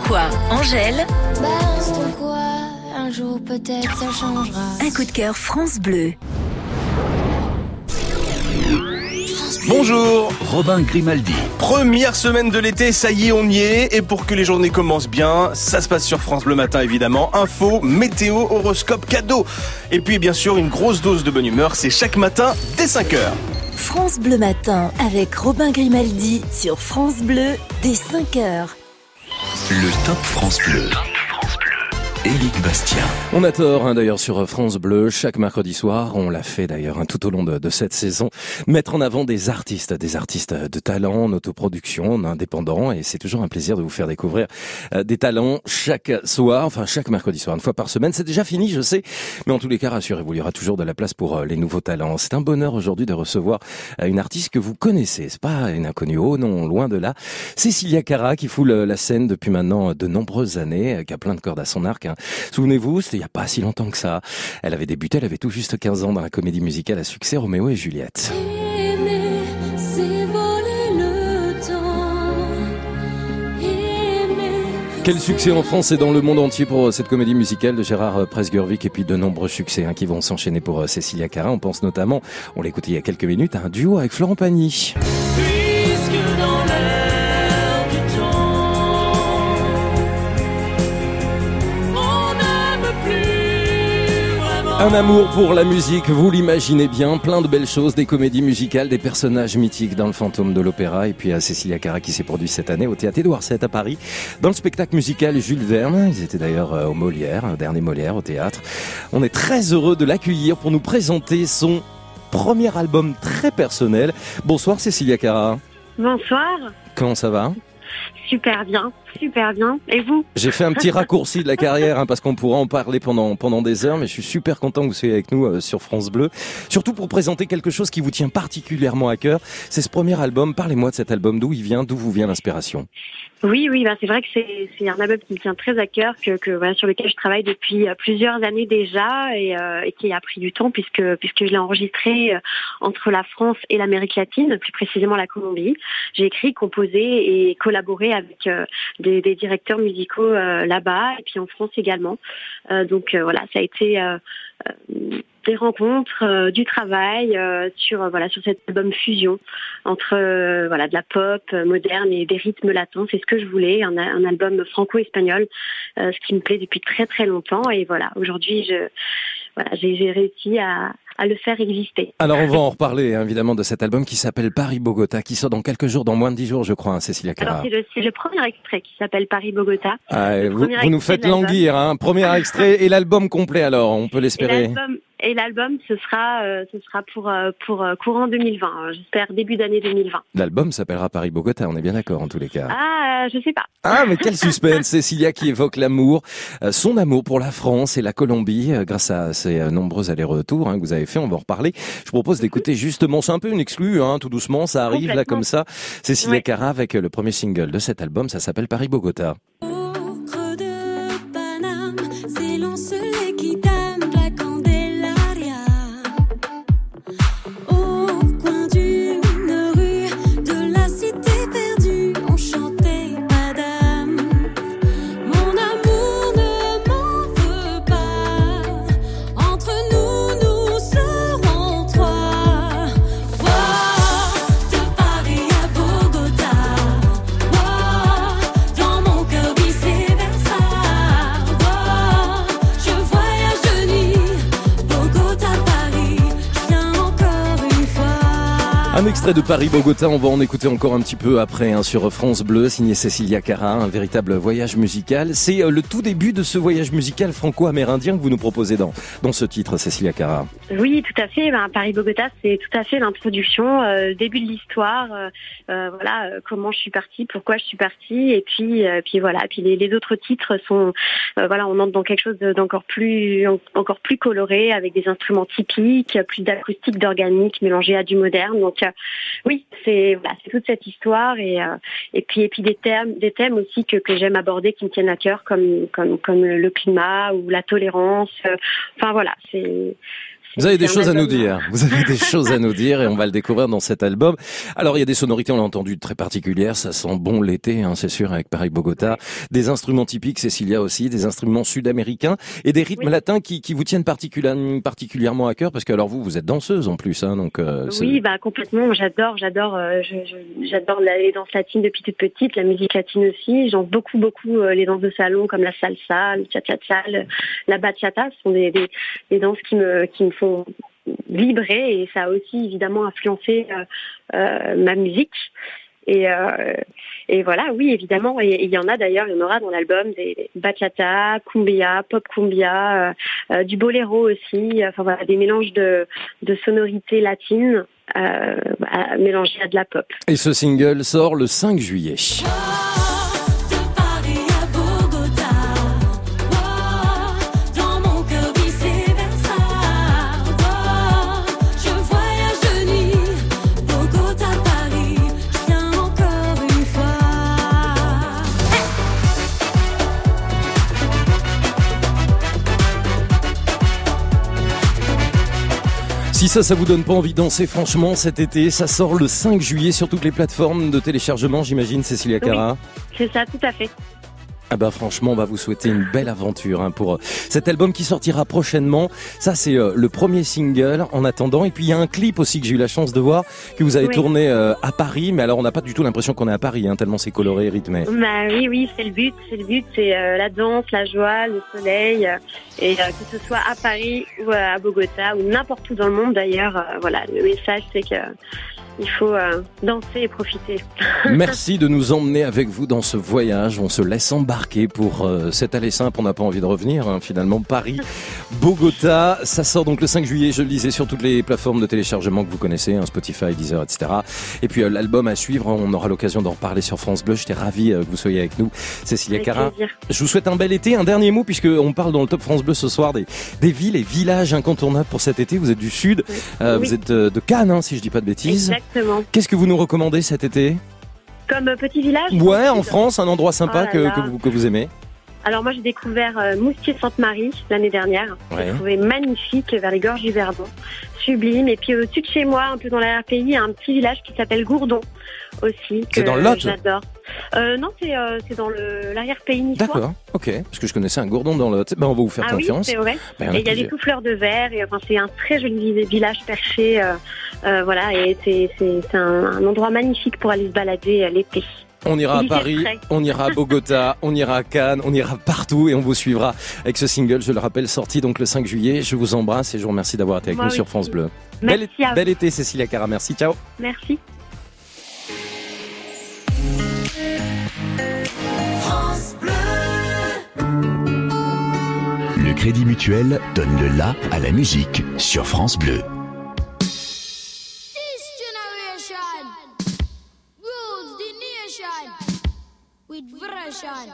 S3: quoi
S12: Angèle
S3: Balance ton quoi. Un jour peut-être ça changera.
S12: Un coup de cœur France Bleu.
S23: Bonjour
S13: Robin Grimaldi.
S23: Première semaine de l'été, ça y est, on y est. Et pour que les journées commencent bien, ça se passe sur France Bleu Matin évidemment. Info, météo, horoscope, cadeau. Et puis bien sûr, une grosse dose de bonne humeur, c'est chaque matin dès 5h.
S12: France Bleu Matin avec Robin Grimaldi sur France Bleu dès 5h.
S13: Le Top France Bleu.
S4: On a tort hein, d'ailleurs sur France Bleu, chaque mercredi soir, on l'a fait d'ailleurs hein, tout au long de, cette saison, mettre en avant des artistes, des artistes de talent, en autoproduction, en indépendant, et c'est toujours un plaisir de vous faire découvrir euh, des talents chaque soir, enfin chaque mercredi soir, une fois par semaine. C'est déjà fini, je sais, mais en tous les cas, rassurez-vous, il y aura toujours de la place pour euh, les nouveaux talents. C'est un bonheur aujourd'hui de recevoir euh, une artiste que vous connaissez, c'est pas une inconnue, oh non, loin de là. Cécilia Cara qui foule la scène depuis maintenant de nombreuses années, qui a plein de cordes à son arc. hein. Souvenez-vous, c'était il y a pas si longtemps que ça. Elle avait débuté, elle avait tout juste 15 ans dans la comédie musicale à succès Roméo et Juliette. Quel succès en France et dans le monde entier pour euh, cette comédie musicale de Gérard euh, Presgurvic et puis de nombreux succès hein, qui vont s'enchaîner pour euh, Cécilia Cara. On pense notamment, on l'écoutait il y a quelques minutes, à un duo avec Florent Pagny. Un amour pour la musique, vous l'imaginez bien, plein de belles choses, des comédies musicales, des personnages mythiques dans le fantôme de l'opéra, et puis à Cécilia Cara qui s'est produit cette année au théâtre Édouard VII à Paris, dans le spectacle musical Jules Verne. Ils étaient d'ailleurs euh, au Molière, un dernier Molière au théâtre. On est très heureux de l'accueillir pour nous présenter son premier album très personnel. Bonsoir Cécilia Cara.
S24: Bonsoir.
S4: Comment ça va?
S24: Super bien, super bien. Et vous
S4: J'ai fait un petit raccourci de la carrière hein, parce qu'on pourra en parler pendant pendant des heures, mais je suis super content que vous soyez avec nous euh, sur France Bleu. Surtout pour présenter quelque chose qui vous tient particulièrement à cœur. C'est ce premier album. Parlez-moi de cet album. D'où il vient D'où vous vient l'inspiration
S24: Oui, oui, bah c'est vrai que c'est un album qui me tient très à cœur, que, que voilà sur lequel je travaille depuis euh, plusieurs années déjà et, euh, et qui a pris du temps puisque puisque je l'ai enregistré euh, entre la France et l'Amérique latine, plus précisément la Colombie. J'ai écrit, composé et collaboré avec euh, des, des directeurs musicaux euh, là-bas et puis en France également. Euh, donc euh, voilà, ça a été des rencontres, du travail sur voilà sur cet album fusion entre voilà de la pop moderne et des rythmes latins. C'est ce que je voulais, un, un album franco-espagnol, ce qui me plaît depuis très très longtemps. Et voilà, aujourd'hui je voilà j'ai réussi à, à le faire exister.
S4: Alors on va en reparler hein, évidemment de cet album qui s'appelle Paris-Bogota, qui sort dans quelques jours, dans moins de dix jours je crois, hein, Cécilia Cara.
S24: c'est le, premier extrait qui s'appelle Paris-Bogota.
S4: Ah, vous, vous nous faites languir, hein. premier extrait et l'album complet alors, on peut l'espérer.
S24: Et l'album, ce sera, euh, ce sera pour euh, pour euh, courant 2020. euh, J'espère début d'année 2020.
S4: L'album s'appellera Paris-Bogota, on est bien d'accord en tous les cas.
S24: Ah, euh, je sais pas.
S4: Ah, mais quel suspense Cécilia qui évoque l'amour, euh, son amour pour la France et la Colombie, grâce à ces nombreux allers-retours hein, que vous avez fait, on va en reparler. Je propose d'écouter justement, c'est un peu une exclue, hein, tout doucement, ça arrive là comme ça. Cécilia
S24: Ouais.
S4: Cara avec le premier single de cet album, ça s'appelle Paris-Bogota. Un extrait de Paris-Bogota, on va en écouter encore un petit peu après hein, sur France Bleu, signé Cécilia Cara, un véritable voyage musical. C'est euh, le tout début de ce voyage musical franco-amérindien que vous nous proposez dans, dans ce titre, Cécilia Cara.
S24: Oui, tout à fait. Ben, Paris-Bogota, c'est tout à fait l'introduction, euh, début de l'histoire. euh, voilà, comment je suis partie, pourquoi je suis partie, et puis, puis voilà. Puis les, autres titres sont, voilà, on entre dans quelque chose de- d'encore plus, en- encore plus coloré, avec des instruments typiques, plus d'acoustique, d'organique mélangé à du moderne. Oui, c'est voilà, toute cette histoire, et euh, et puis et puis des thèmes, des thèmes aussi que, que j'aime aborder, qui me tiennent à cœur, comme comme comme le climat ou la tolérance. euh, Enfin voilà, c'est
S4: Vous avez des choses à nous dire. Vous avez des choses à nous dire et on va le découvrir dans cet album. Alors il y a des sonorités, on l'a entendu, très particulières. Ça sent bon l'été, hein, c'est sûr, avec Paris-Bogota. Des instruments typiques, Cécilia aussi, des instruments sud-américains et des rythmes latins qui, qui vous tiennent particulièrement, particulièrement à cœur parce que alors vous, vous êtes danseuse en plus, hein, donc. euh,
S24: Oui, bah complètement. J'adore, j'adore, euh, j'adore les danses latines depuis toute petite, la musique latine aussi. J'en beaucoup, beaucoup euh, les danses de salon comme la salsa, le cha-cha-cha, la bachata. Ce sont des, des, des danses qui me qui me font vibrer et ça a aussi évidemment influencé euh, euh, ma musique. Et, euh, et voilà, oui, évidemment. Et il y en a d'ailleurs, il y en aura dans l'album des bachata, cumbia, pop cumbia, du boléro aussi. Enfin voilà, des mélanges de, de sonorités latines euh, mélangées à de la pop.
S4: Et ce single sort le 5 juillet. Si ça, ça vous donne pas envie de danser, franchement, cet été, ça sort le 5 juillet sur toutes les plateformes de téléchargement, j'imagine, Cécilia Cara.
S24: C'est ça, tout à fait.
S4: Ah bah franchement, on va vous souhaiter une belle aventure hein, pour euh, cet album qui sortira prochainement. Ça, c'est euh, le premier single en attendant. Et puis, il y a un clip aussi que j'ai eu la chance de voir, que vous avez
S24: Oui.
S4: tourné euh, à Paris. Mais alors, on n'a pas du tout l'impression qu'on est à Paris, hein, tellement c'est coloré et rythmé.
S24: Bah oui, oui, c'est le but. C'est le but, c'est euh, la danse, la joie, le soleil, et que ce soit à Paris ou à Bogota ou n'importe où dans le monde d'ailleurs. voilà, le message c'est que il faut danser et profiter.
S4: Merci de nous emmener avec vous dans ce voyage. On se laisse embarquer pour euh, cet aller simple. On n'a pas envie de revenir, hein, finalement. Paris, Bogota. Ça sort donc le 5 juillet, je le disais, sur toutes les plateformes de téléchargement que vous connaissez, hein, Spotify, Deezer, etc. Et puis euh, l'album à suivre, on aura l'occasion d'en reparler sur France Bleu. J'étais ravi euh, que vous soyez avec nous, Cécilia Cara. Je vous souhaite un bel été. Un dernier mot, puisque on parle dans le Top France Bleu ce soir des, des villes et villages incontournables pour cet été. Vous êtes du Sud,
S24: Oui.
S4: vous êtes de Cannes, hein, si je dis pas de bêtises.
S24: Exactement.
S4: Qu'est-ce que vous nous recommandez cet été?
S24: Comme petit village.
S4: Ouais, en. France, un endroit sympa
S24: Oh là
S4: que,
S24: là.
S4: que vous, que vous aimez.
S24: Alors moi j'ai découvert euh, Moustier-Sainte-Marie l'année dernière.
S4: Ouais.
S24: J'ai trouvé magnifique vers les gorges du Verdon, sublime. Et puis au-dessus de chez moi, un peu dans l'arrière-pays, il y a un petit village qui s'appelle Gourdon aussi.
S4: C'est
S24: que
S4: dans le Lot
S24: J'adore. Euh, non, c'est euh, c'est dans l'arrière-pays niçois.
S4: D'accord, ok. Parce que je connaissais un gourdon dans le. Ben, on va vous faire
S24: ah
S4: confiance.
S24: oui, c'est vrai.
S4: Ben,
S24: et il y a des souffleurs de verre. Et enfin, c'est un très joli village perché. euh, euh, voilà, et c'est c'est c'est un, un endroit magnifique pour aller se balader euh, l'été.
S4: On ira à Paris, on ira à Bogota, on ira à Cannes, on ira partout et on vous suivra avec ce single, je le rappelle, sorti donc le 5 juillet. Je vous embrasse et je vous remercie d'avoir été avec
S24: Moi
S4: nous sur. France Bleu.
S24: Merci
S4: bel, été, Cécilia Cara. Merci, ciao.
S24: Merci.
S25: France Bleu.
S13: Le Crédit Mutuel donne le la à la musique sur France Bleu.
S25: Version.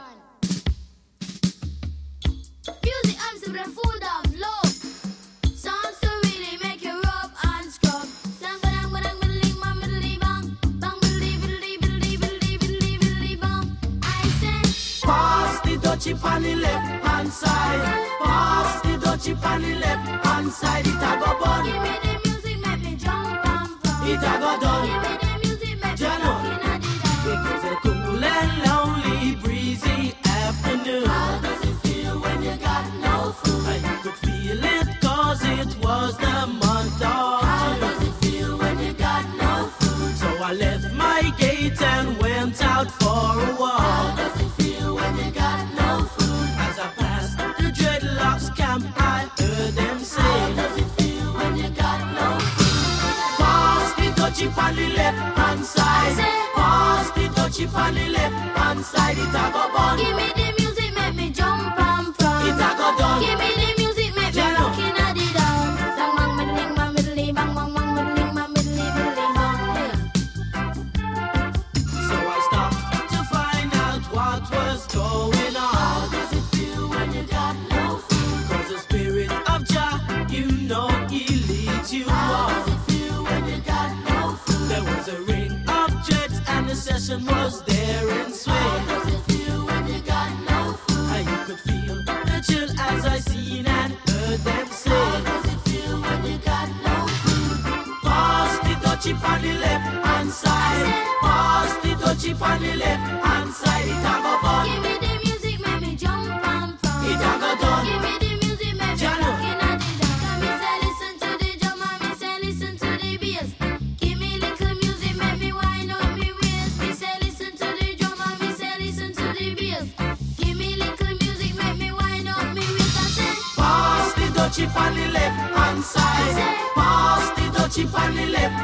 S25: Music arms to the food of love. Songs to really make you rub and scrub.
S26: Pass the dutchie on the left hand side. Pass the dutchie on the left hand side. It a go bun.
S25: Give me the music, make me jump and fun.
S26: It a go done.
S25: Give me the music, make me
S26: Jano.
S25: looking at it.
S26: It was a cool and lonely, breezy afternoon.
S25: How does it feel when you got no food?
S26: You could feel it cause it was the month of
S25: How does it feel when you got no food?
S26: So I left my gate and the dutchie on the left hand side. It a go bun.
S25: Give me the music, make me jump and fun.
S26: It a go done.
S25: Give me the music, make me looking at it down. Come me say listen to the drum and me say listen to the bass. Give me little music, make me wind up me waist. Me say listen to the drum and me say listen to the bass. Give me little music, make me wind up me waist. I say
S26: Pass the dutchie on the left hand side. Pass the dutchie on the left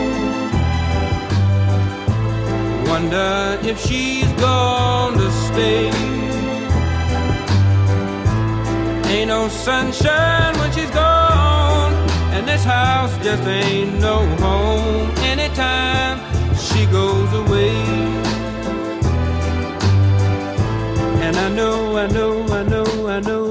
S27: Wonder if she's gonna stay. Ain't no sunshine when she's gone, and this house just ain't no home anytime she goes away. And I know, I know, I know, I know,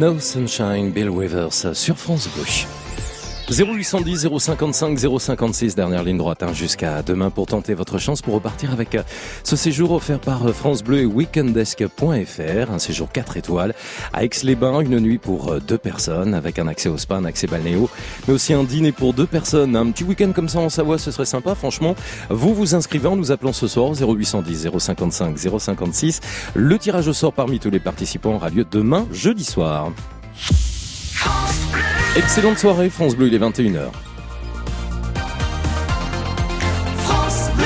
S4: No Sunshine, Bill Withers sur France Bleu. 0810 055 056, dernière ligne droite hein, jusqu'à demain pour tenter votre chance pour repartir avec euh, ce séjour offert par euh, France Bleu et weekendesk.fr, un séjour 4 étoiles à Aix-les-Bains, une nuit pour euh, deux personnes avec un accès au spa, un accès balnéo, mais aussi un dîner pour deux personnes, un petit week-end comme ça en Savoie, ce serait sympa franchement. Vous vous inscrivez en nous appelant ce soir 0810 055 056. Le tirage au sort parmi tous les participants aura lieu demain jeudi soir. Excellente soirée, France Bleu, il est 21h.
S28: France Bleu.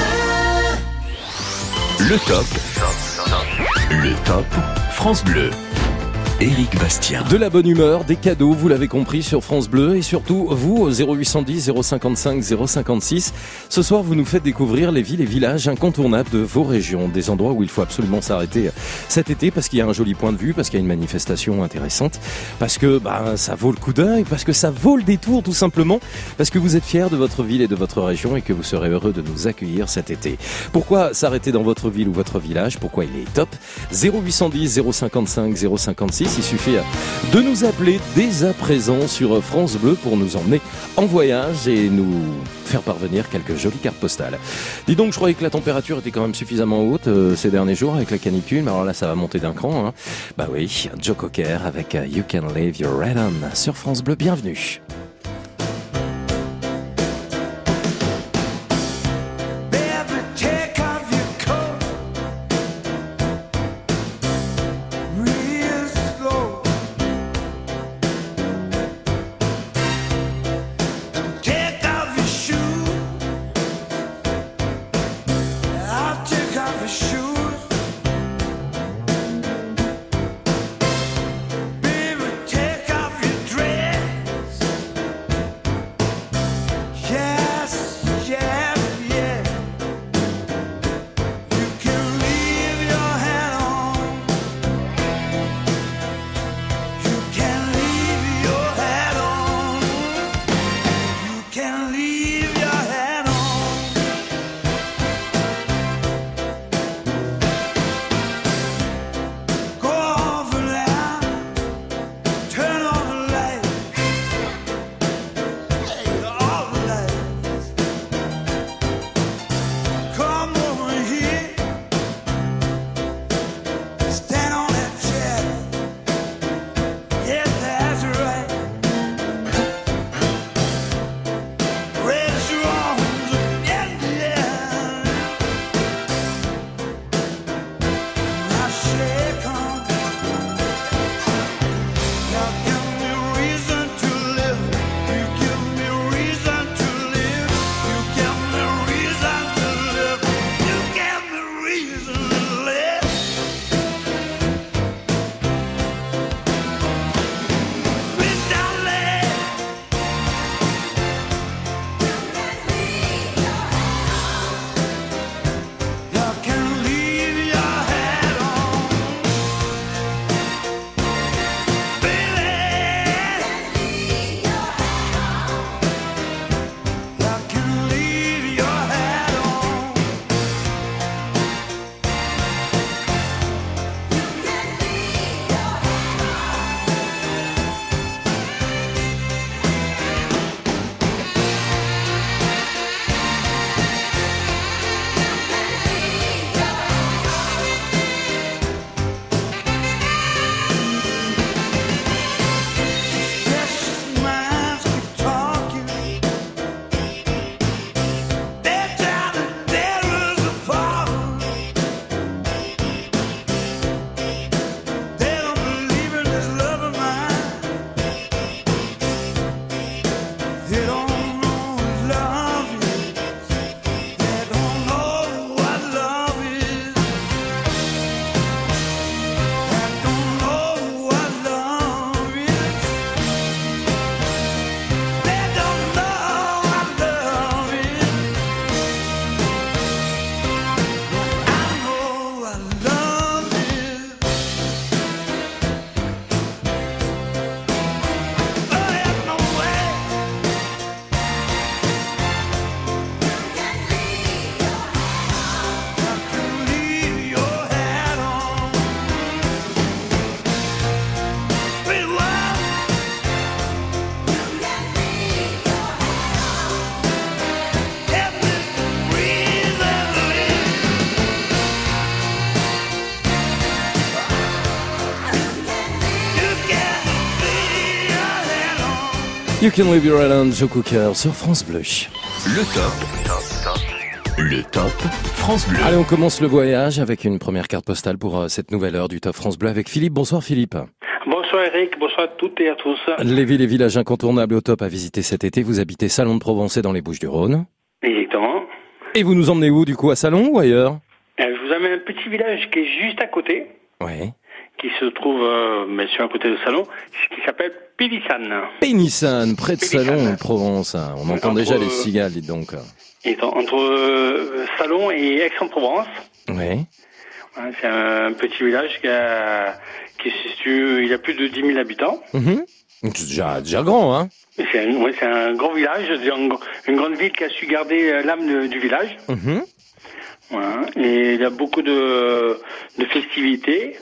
S13: Le top. Le top. France Bleu. Éric Bastien.
S4: De la bonne humeur, des cadeaux, vous l'avez compris, sur France Bleu. Et surtout, vous, au 0810 055 056. Ce soir, vous nous faites découvrir les villes et villages incontournables de vos régions. Des endroits où il faut absolument s'arrêter cet été parce qu'il y a un joli point de vue, parce qu'il y a une manifestation intéressante, parce que bah, ça vaut le coup d'œil, parce que ça vaut le détour tout simplement, parce que vous êtes fiers de votre ville et de votre région et que vous serez heureux de nous accueillir cet été. Pourquoi s'arrêter dans votre ville ou votre village? Pourquoi il est top? 0810 055 056 il suffit de nous appeler dès à présent sur France Bleu pour nous emmener en voyage et nous faire parvenir quelques jolies cartes postales. Dis donc, je croyais que la température était quand même suffisamment haute euh, ces derniers jours avec la canicule, mais alors là, ça va monter d'un cran. Hein. Bah oui, Joe Cocker avec euh, You Can Leave Your Red On sur France Bleu. Bienvenue. You Can Live Your Island, Joe Cooker sur France Bleu.
S13: Le top. Le top France Bleu.
S4: Allez, on commence le voyage avec une première carte postale pour euh, cette nouvelle heure du Top France Bleu avec Philippe. Bonsoir Philippe.
S29: Bonsoir Eric, bonsoir à toutes et à tous.
S4: Les villes et villages incontournables au top à visiter cet été. Vous habitez Salon de Provence et dans les Bouches-du-Rhône.
S29: Exactement.
S4: Et vous nous emmenez où du coup À Salon ou ailleurs?
S29: Euh, Je vous amène un petit village qui est juste à côté,
S4: Oui.
S29: Qui se trouve euh, bien sûr à côté de Salon, qui s'appelle Pélissane.
S4: Pénissan, près de Salon en Provence. hein. On entend
S29: Entre,
S4: déjà les
S29: euh,
S4: cigales, dites donc.
S29: Et en- entre euh, Salon et Aix-en-Provence.
S4: Oui.
S29: C'est un petit village qui, a, qui se situe, il y a plus de 10 000 habitants.
S4: Mhm. C'est déjà, déjà grand, hein
S29: C'est un, ouais, c'est un grand village, une, une grande ville qui a su garder euh, l'âme du village.
S4: Mhm.
S29: Voilà. Et il y a beaucoup de, de festivités.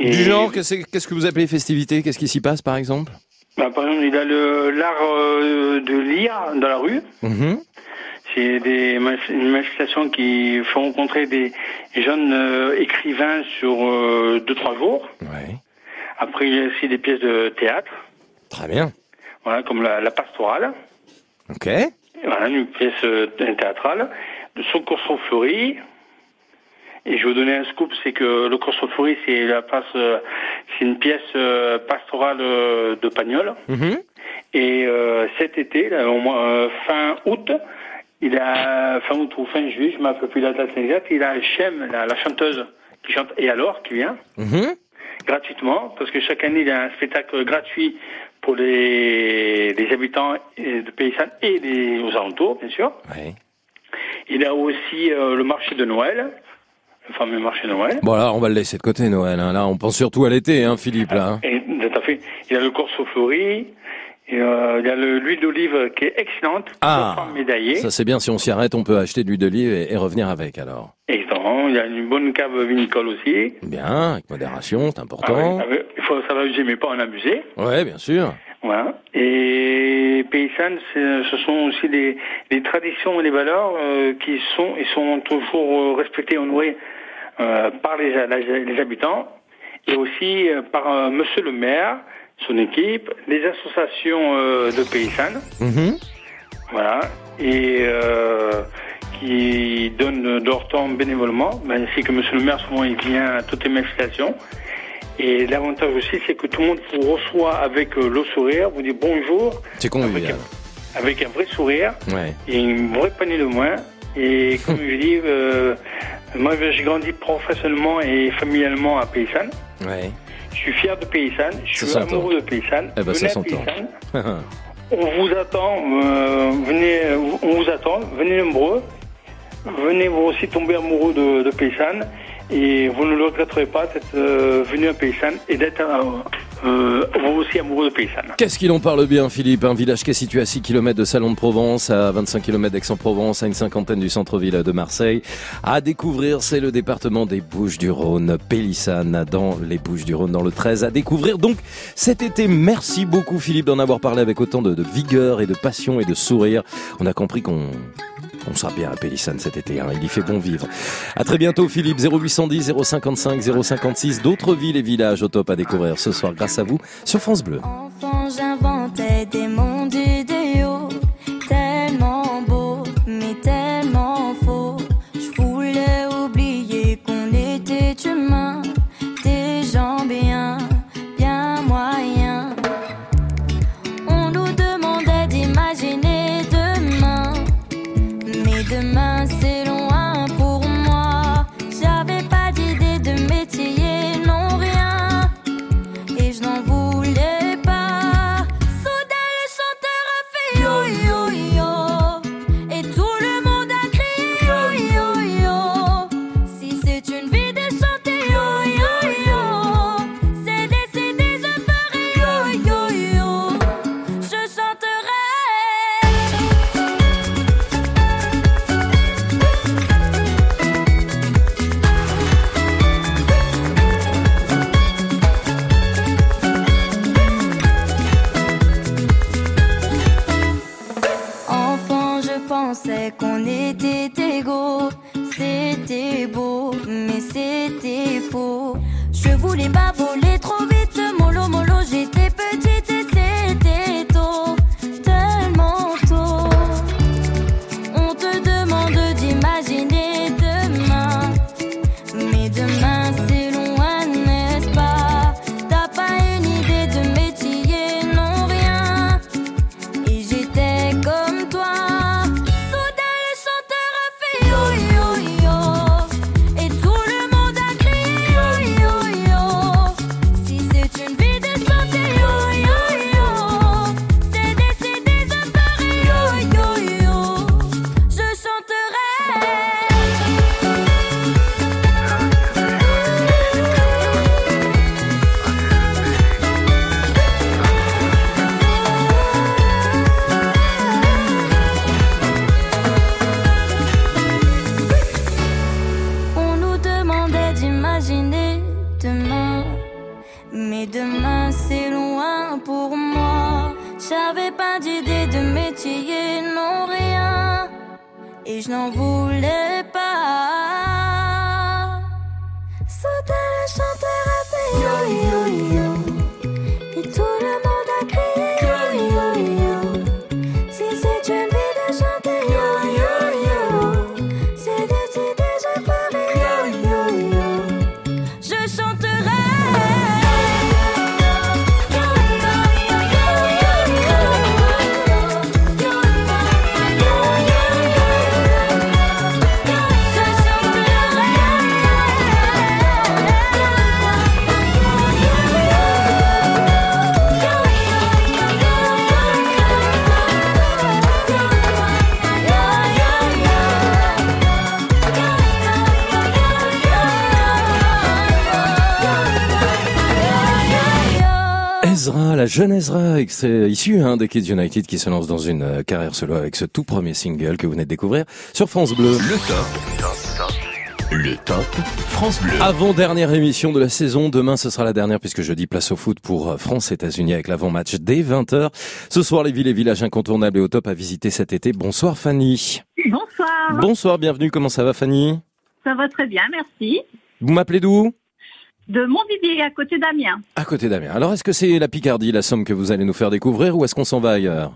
S29: Et-
S4: Du genre, qu'est-ce que vous appelez festivités Qu'est-ce qui s'y passe par exemple?
S29: Bah, par exemple, il a l'art euh, de lire dans la rue.
S4: Mhm.
S29: C'est des une manifestation qui fait rencontrer des jeunes euh, écrivains sur euh, deux trois jours.
S4: Ouais.
S29: Après, il y a aussi des pièces de théâtre,
S4: Très bien.
S29: voilà, comme la, la pastorale.
S4: Ok.
S29: Voilà, une pièce euh, théâtrale. De son Fleury. Et je vais vous donner un scoop, c'est que le Corso Fleury, c'est la passe, euh, c'est une pièce euh, pastorale euh, de Pagnol.
S4: Mhm.
S29: Et euh, cet été, là, au euh, fin août, il a fin août ou fin juillet, je ne me rappelle plus la date exacte, il a Chem, la, la chanteuse qui chante Et alors qui vient
S4: Mhm.
S29: gratuitement, parce que chaque année il y a un spectacle gratuit pour les, les habitants de Paysanne et les aux alentours, bien sûr. Il a aussi euh, le marché de Noël, le fameux marché Noël.
S4: Bon, là, on va le laisser de côté, Noël. hein. Là, on pense surtout à l'été, hein, Philippe, là. hein.
S29: Et, tout à fait. Il a le Corso Fleury, et, euh, il y a le- l'huile d'olive qui est excellente,
S4: Ah,
S29: médaillée.
S4: ça c'est bien. Si on s'y arrête, on peut acheter de l'huile d'olive et, et revenir avec, alors.
S29: Exactement. Il y a une bonne cave vinicole aussi.
S4: Bien, avec modération, c'est
S29: Ah
S4: important.
S29: oui, ah oui, il faut savoir user, mais pas en abuser.
S4: Ouais, bien sûr.
S29: Voilà. Et paysannes, ce sont aussi des, des traditions et des valeurs euh, qui sont et sont toujours euh, respectées et honorées par les, habitants et aussi euh, par euh, Monsieur le maire, son équipe, les associations euh, de paysannes.
S4: Mhm.
S29: Voilà. Et euh, qui donnent de leur temps bénévolement. Ben, c'est que monsieur le maire, souvent, il vient à toutes les manifestations. Et l'avantage aussi, c'est que tout le monde vous reçoit avec euh, le sourire, vous dit bonjour,
S4: C'est convivial.
S29: avec un vrai sourire
S4: Ouais.
S29: et une vraie panier de moins. Et comme je dis, euh, moi j'ai grandi professionnellement et familialement à Paysanne.
S4: Ouais.
S29: Je suis fier de Paysanne, je
S4: Ça
S29: suis amoureux de Paysanne.
S4: Eh ben, ça
S29: Venez à
S4: s'entend.
S29: Paysanne. On vous attend, euh, venez, on vous attend, venez nombreux. Venez vous aussi tomber amoureux de, de Paysanne et vous ne le regretterez pas d'être euh, venu à Paysanne et d'être euh, euh, vous aussi amoureux de Paysanne.
S4: Qu'est-ce qu'il en parle bien, Philippe Un village qui est situé à 6 km de Salon de Provence, à 25 km d'Aix-en-Provence, à une cinquantaine du centre-ville de Marseille. À découvrir, c'est le département des Bouches-du-Rhône, Pélissane, dans les Bouches-du-Rhône, dans le 13. À découvrir donc cet été. Merci beaucoup, Philippe, d'en avoir parlé avec autant de, de vigueur et de passion et de sourire. On a compris qu'on on sera bien à Pélissane cet été, hein. il y fait bon vivre. À très bientôt Philippe, 0810 055 056, d'autres villes et villages au top à découvrir ce soir grâce à vous sur France Bleu. Jeune Ezra, extrait- issu hein, des Kids United qui se lance dans une euh, carrière solo avec ce tout premier single que vous venez de découvrir sur France Bleu.
S13: Le top. Le top France Bleu.
S4: Avant-dernière émission de la saison. Demain, ce sera la dernière puisque jeudi, place au foot pour euh, France-États-Unis avec l'avant-match dès 20h. Ce soir, les villes et villages incontournables et au top à visiter cet été. Bonsoir Fanny.
S30: Bonsoir.
S4: Bonsoir, bienvenue. Comment ça va Fanny?
S30: Ça va très bien, merci.
S4: Vous m'appelez d'où?
S30: De Montdidier, à côté d'Amiens.
S4: À côté d'Amiens. Alors, est-ce que c'est la Picardie, la Somme que vous allez nous faire découvrir ou est-ce qu'on s'en va ailleurs?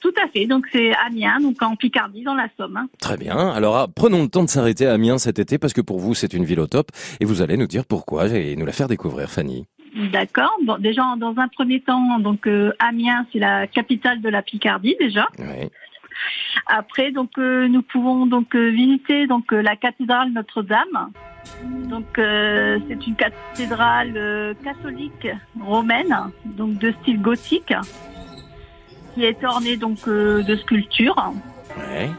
S30: Tout à fait. Donc c'est Amiens, donc en Picardie, dans la Somme. hein.
S4: Très bien. Alors, ah, prenons le temps de s'arrêter à Amiens cet été parce que pour vous, c'est une ville au top et vous allez nous dire pourquoi et nous la faire découvrir, Fanny.
S30: D'accord. Bon, déjà, dans un premier temps, donc euh, Amiens, c'est la capitale de la Picardie déjà.
S4: Oui.
S30: Après, donc euh, nous pouvons donc euh, visiter donc la cathédrale Notre-Dame. Donc euh, c'est une cathédrale euh, catholique romaine, donc de style gothique, qui est ornée donc euh, de sculptures.
S4: Ouais.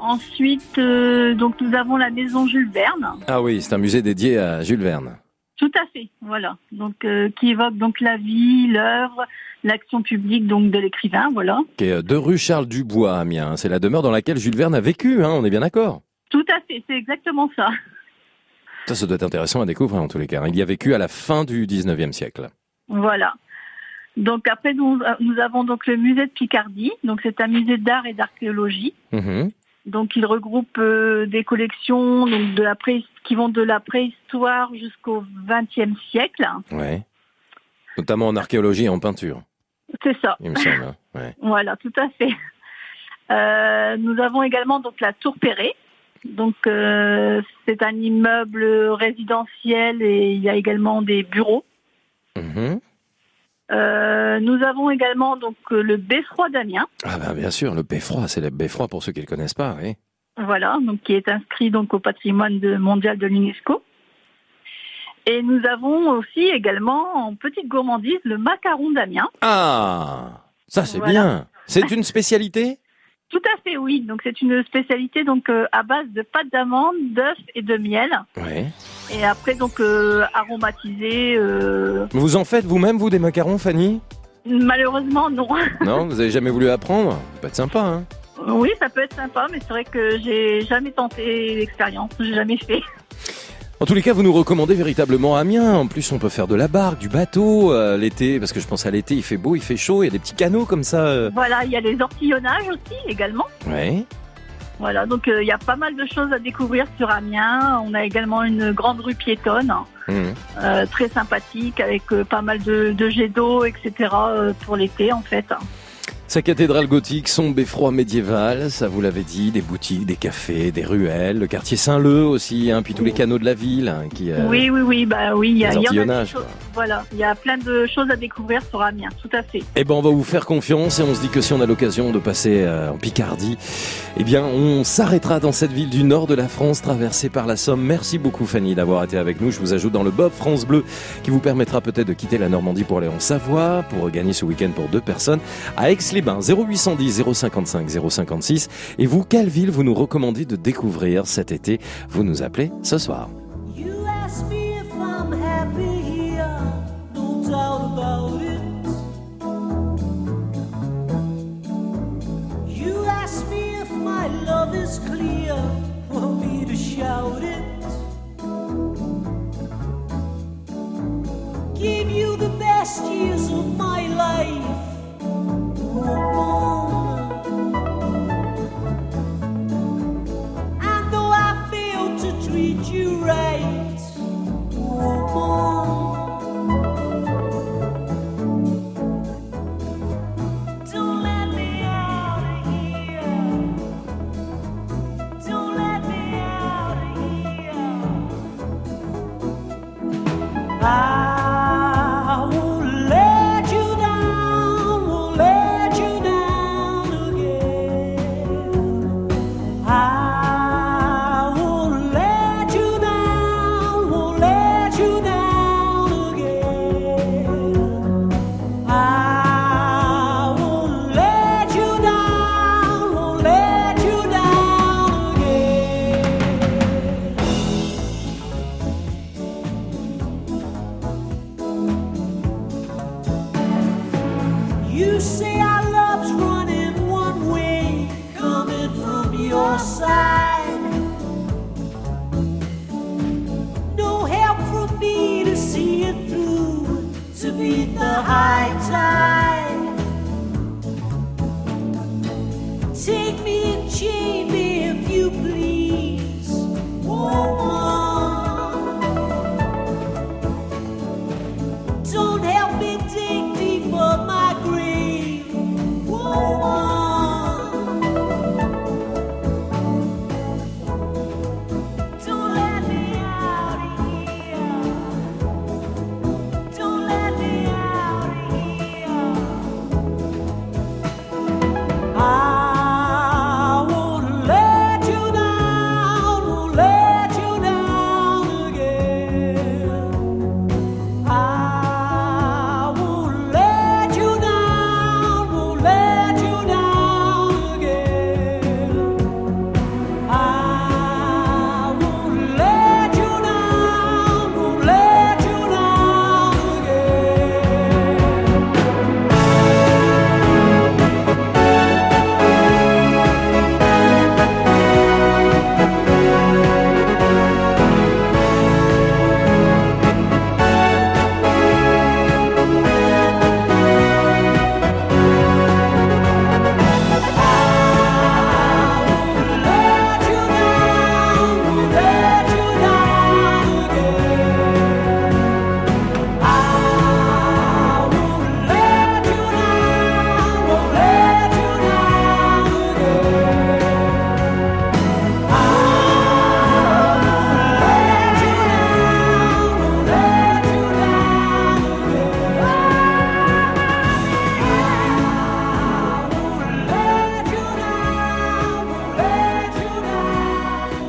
S30: Ensuite, donc nous avons la maison Jules Verne.
S4: Ah oui, c'est un musée dédié à Jules Verne.
S30: Tout à fait, voilà. Donc qui évoque donc la vie, l'œuvre, l'action publique donc de l'écrivain, voilà.
S4: Qui est de rue Charles Dubois Amiens. C'est la demeure dans laquelle Jules Verne a vécu, hein, on est bien d'accord.
S30: Tout à fait, c'est exactement ça.
S4: Ça, ça doit être intéressant à découvrir en tous les cas. Il y a vécu à la fin du 19e siècle.
S30: Voilà. Donc après nous, nous avons donc le musée de Picardie. Donc c'est un musée d'art et d'archéologie.
S4: Mhm.
S30: Donc il regroupe euh, des collections donc de la pré- qui vont de la préhistoire jusqu'au XXe siècle.
S4: Ouais. Notamment en archéologie et en peinture,
S30: C'est ça.
S4: il me semble. hein. Ouais.
S30: Voilà, tout à fait. Euh, nous avons également donc la Tour Perret. Donc euh, c'est un immeuble résidentiel et il y a également des bureaux.
S4: Mhm.
S30: Euh, nous avons également donc euh, le beffroi d'Amiens.
S4: Ah ben bien sûr, le beffroi, c'est le beffroi pour ceux qui ne le connaissent pas. Oui.
S30: Voilà, donc qui est inscrit donc au patrimoine de- mondial de l'UNESCO. Et nous avons aussi également en petite gourmandise le macaron d'Amiens.
S4: Ah, ça c'est
S30: Voilà.
S4: bien. C'est une spécialité?
S30: Tout à fait, oui. Donc c'est une spécialité donc euh, à base de pâte d'amande, d'œufs et de miel.
S4: Oui.
S30: Et après donc euh, aromatisé. euh,
S4: Vous en faites vous-même, vous, des macarons, Fanny?
S30: Malheureusement non.
S4: Non, vous avez jamais voulu apprendre? Ça peut être sympa, hein
S30: oui, ça peut être sympa, mais c'est vrai que j'ai jamais tenté l'expérience. J'ai jamais fait.
S4: En tous les cas, vous nous recommandez véritablement Amiens. En plus, on peut faire de la barque, du bateau euh, l'été, parce que je pense à l'été, il fait beau, il fait chaud, il y a des petits canaux comme ça. euh.
S30: Voilà, il y a les ortillonnages aussi également.
S4: Ouais.
S30: Voilà, donc euh, il y a pas mal de choses à découvrir sur Amiens. On a également une grande rue piétonne,
S4: Mhm.
S30: euh, très sympathique, avec euh, pas mal de, de jets d'eau, etc. euh, pour l'été en fait.
S4: Sa cathédrale gothique, son beffroi médiéval, ça vous l'avez dit, des boutiques, des cafés, des ruelles, le quartier Saint-Leu aussi, hein, puis tous les canaux de la ville hein, qui. euh,
S30: Oui, oui, oui, bah oui, il y a, y des
S4: ortillonnages,
S30: choses- Voilà, il y a plein de choses à découvrir sur Amiens, tout à fait.
S4: Eh ben, on va vous faire confiance et on se dit que si on a l'occasion de passer euh, en Picardie, eh bien, on s'arrêtera dans cette ville du nord de la France, traversée par la Somme. Merci beaucoup, Fanny, d'avoir été avec nous. Je vous ajoute dans le Bob France Bleu, qui vous permettra peut-être de quitter la Normandie pour aller en Savoie, pour gagner ce week-end pour deux personnes à Aix-les-Bains. Ben 0810 055 056. Et vous, quelle ville vous nous recommandez de découvrir cet été? Vous nous appelez ce soir.
S28: Give you the best years of my life. Treat you right,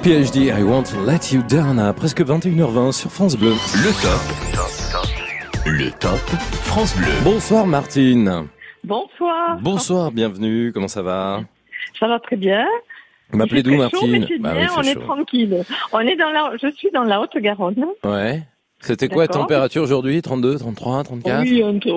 S4: PhD, I won't let you down à presque 21h20 sur France Bleu.
S13: Le top. Le top France Bleu.
S4: Bonsoir Martine.
S31: Bonsoir.
S4: Bonsoir, bienvenue, comment ça va?
S31: Ça va très bien.
S4: Vous m'appelez d'où
S31: chaud,
S4: Martine?
S31: mais c'est
S4: Bah
S31: bien,
S4: oui, il
S31: on est tranquille. On est dans la, je suis dans la Haute-Garonne.
S4: Ouais. C'était quoi la température aujourd'hui 32, 33, 34
S31: Oui, un- oh,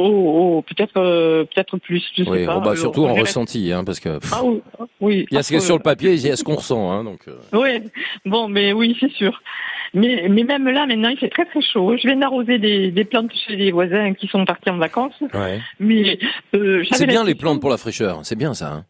S31: oh, peut-être, euh, peut-être plus, je sais
S4: Oui,
S31: pas.
S4: bon, bah, surtout en ressenti, hein, parce que pff,
S31: Ah oui, oui.
S4: il y a ce qu'il y a sur le papier, il y a ce qu'on ressent. Hein, donc, euh.
S31: Oui, bon, mais oui, c'est sûr. Mais, mais même là, maintenant, il fait très très chaud. Je viens d'arroser des, des plantes chez les voisins qui sont partis en vacances.
S4: ouais.
S31: Mais euh,
S4: C'est bien les plantes pour la fraîcheur, c'est bien ça. Hein.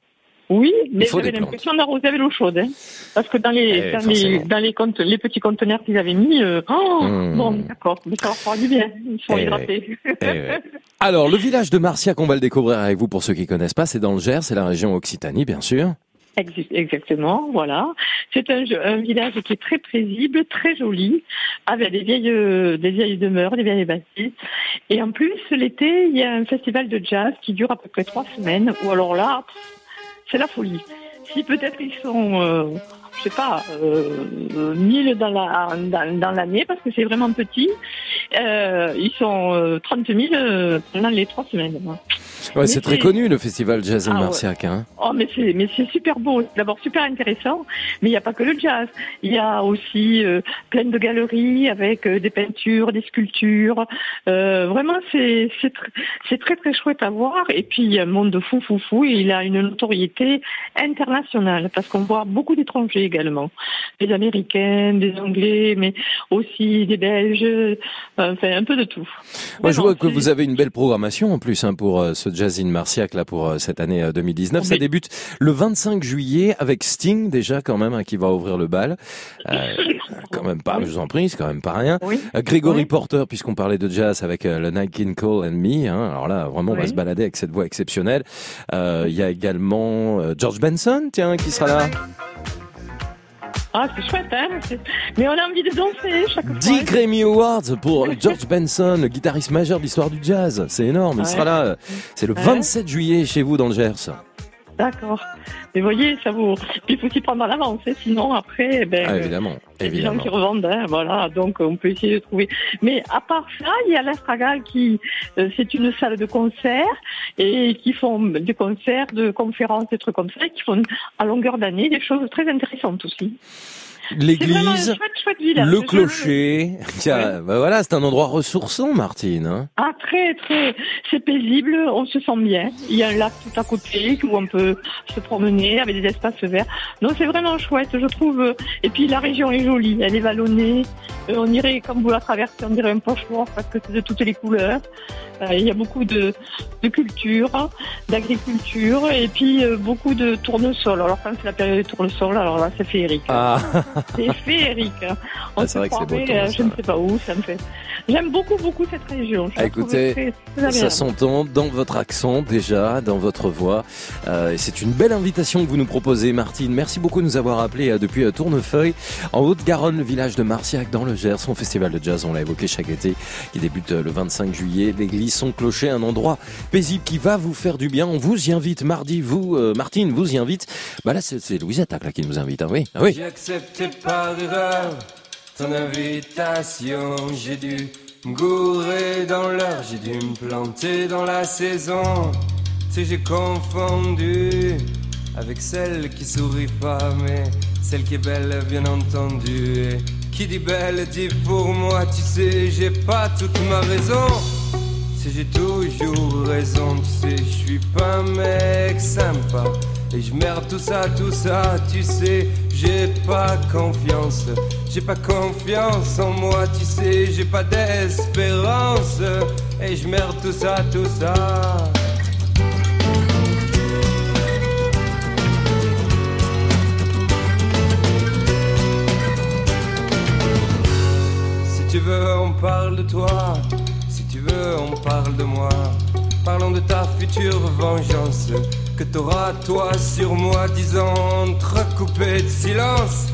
S31: Oui, mais j'avais l'impression d'arroser avec l'eau chaude. Hein. Parce que dans les,
S4: Eh,
S31: dans les, dans les, les petits conteneurs qu'ils avaient mis, euh, oh,
S4: Hmm.
S31: bon, d'accord, mais ça leur fera du bien. Ils sont
S4: Eh,
S31: hydratés.
S4: Eh ouais. Alors, le village de Marciac, on va le découvrir avec vous pour ceux qui connaissent pas. C'est dans le Gers, c'est la région Occitanie, bien sûr.
S31: Ex- Exactement, voilà. C'est un, un village qui est très paisible, très joli, avec des vieilles, euh, des vieilles demeures, des vieilles bâtisses. Et en plus, l'été, il y a un festival de jazz qui dure à peu près trois semaines, ou alors là, c'est la folie. Si peut-être ils sont euh, je sais pas, euh, 1000 dans la dans, dans l'année parce que c'est vraiment petit. Euh, ils sont euh, 30 000 euh, pendant les trois semaines.
S4: Ouais, c'est très connu le festival Jazz
S31: Ah ouais.
S4: Marciac. Hein.
S31: Oh, mais c'est mais c'est super beau. D'abord super intéressant, mais il n'y a pas que le jazz. Il y a aussi euh, plein de galeries avec euh, des peintures, des sculptures. Euh, vraiment, c'est c'est tr- c'est très très chouette à voir. Et puis il y a un monde de fou fou fou. Et il a une notoriété internationale parce qu'on voit beaucoup d'étrangers également, des Américains, des Anglais, mais aussi des Belges. euh, Enfin, un peu de tout.
S4: Moi, je vois que vous avez une belle programmation en plus hein, pour euh, ce Jazz in Marciac là pour euh, cette année euh, 2019. Ça
S31: Oui.
S4: débute le 25 juillet avec Sting déjà quand même hein, qui va ouvrir le bal. Euh, quand même pas, je vous en prie, c'est quand même pas rien. Euh, Grégory Porter puisqu'on parlait de jazz avec euh, le Night King Cole and Me. Hein, alors là, vraiment, on va
S31: Oui.
S4: se balader avec cette voix exceptionnelle. Euh, Il y a également George Benson, tiens, qui sera là.
S31: Ah, c'est chouette, hein Mais on a envie de danser chaque fois.
S4: 10 Grammy Awards pour George Benson, le guitariste majeur de l'histoire du jazz. C'est énorme. Il
S31: Ouais.
S4: sera là. euh, C'est le
S31: Ouais.
S4: 27 juillet chez vous dans le Gers.
S31: D'accord. Mais voyez, ça vous. Il faut s'y prendre à l'avance, hein, sinon après, ben.
S4: Ah,
S31: euh,
S4: évidemment,
S31: il y a des gens
S4: évidemment.
S31: qui revendent, hein, voilà. Donc on peut essayer de trouver. Mais à part ça, il y a l'Astragal qui, euh, c'est une salle de concert et qui font des concerts, de conférences, des trucs comme ça, et qui font à longueur d'année des choses très intéressantes aussi.
S4: L'église, le clocher. Tiens, bah voilà, c'est un endroit ressourçant, Martine. hein.
S31: Ah, très, très. C'est paisible, on se sent bien. Il y a un lac tout à côté où on peut se promener avec des espaces verts. Non, c'est vraiment chouette, je trouve. Et puis la région est jolie, elle est vallonnée. Euh, on dirait, comme vous la traversez, on dirait un pochoir parce que c'est de toutes les couleurs. Euh, il y a beaucoup de, de culture, d'agriculture et puis euh, beaucoup de tournesols. Alors quand c'est la période des tournesols, alors là c'est féerique.
S4: Ah,
S31: C'est féerique. hein. On
S4: Ah, c'est vrai que c'est beau,
S31: euh, je ne sais pas où, ça me fait. J'aime beaucoup, beaucoup cette région. Je
S4: écoutez,
S31: très- très
S4: ça s'entend dans votre accent déjà, dans votre voix. Euh, et c'est une belle invitation que vous nous proposez, Martine. Merci beaucoup de nous avoir appelés euh, depuis euh, Tournefeuille, en Haute-Garonne, le village de Marciac, dans le Gers. Son festival de jazz, on l'a évoqué chaque été, qui débute euh, le 25 juillet. L'église Son Clocher, un endroit paisible qui va vous faire du bien. On vous y invite mardi, vous, euh, Martine, vous y invite. Bah là, c'est c'est Louise Attaque là, qui nous invite. Ah oui, ah oui.
S27: J'ai accepté par erreur ton invitation. J'ai dû gourer dans l'heure, j'ai dû me planter dans la saison. Sais, j'ai confondu avec celle qui sourit pas, mais celle qui est belle, bien entendu. Qui dit belle dit pour moi, tu sais, j'ai pas toute ma raison. Si j'ai toujours raison, tu sais, je suis pas un mec sympa. Et je merde tout ça, tout ça, tu sais, j'ai pas confiance. J'ai pas confiance en moi, tu sais, j'ai pas d'espérance. Et je merde tout ça, tout ça. Si tu veux, on parle de toi. Si tu veux, on parle de moi. Parlons de ta future vengeance que t'auras toi sur moi, disant entrecoupé de silence.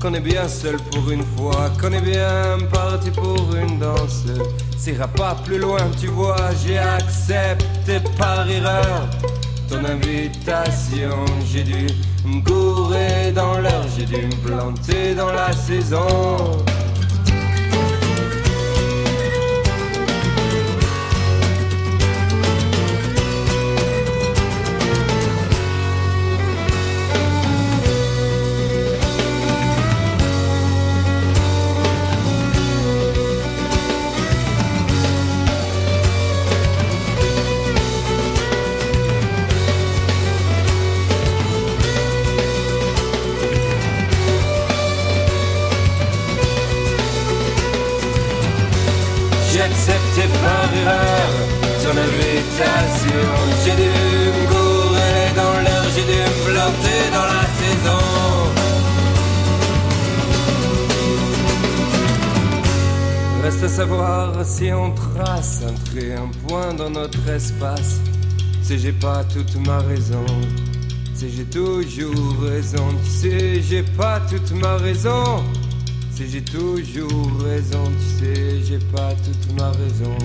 S27: Qu'on est bien seul pour une fois, qu'on est bien parti pour une danse. Ça ira pas plus loin, tu vois, j'ai accepté par erreur ton invitation. J'ai dû me dans l'heure, j'ai dû me planter dans la saison. Reste à savoir si on trace un trait, un point dans notre espace. Tu sais, j'ai pas toute ma raison. Tu sais, j'ai toujours raison. Tu sais, j'ai pas toute ma raison. Tu sais, j'ai toujours raison. Tu sais, j'ai pas toute ma raison.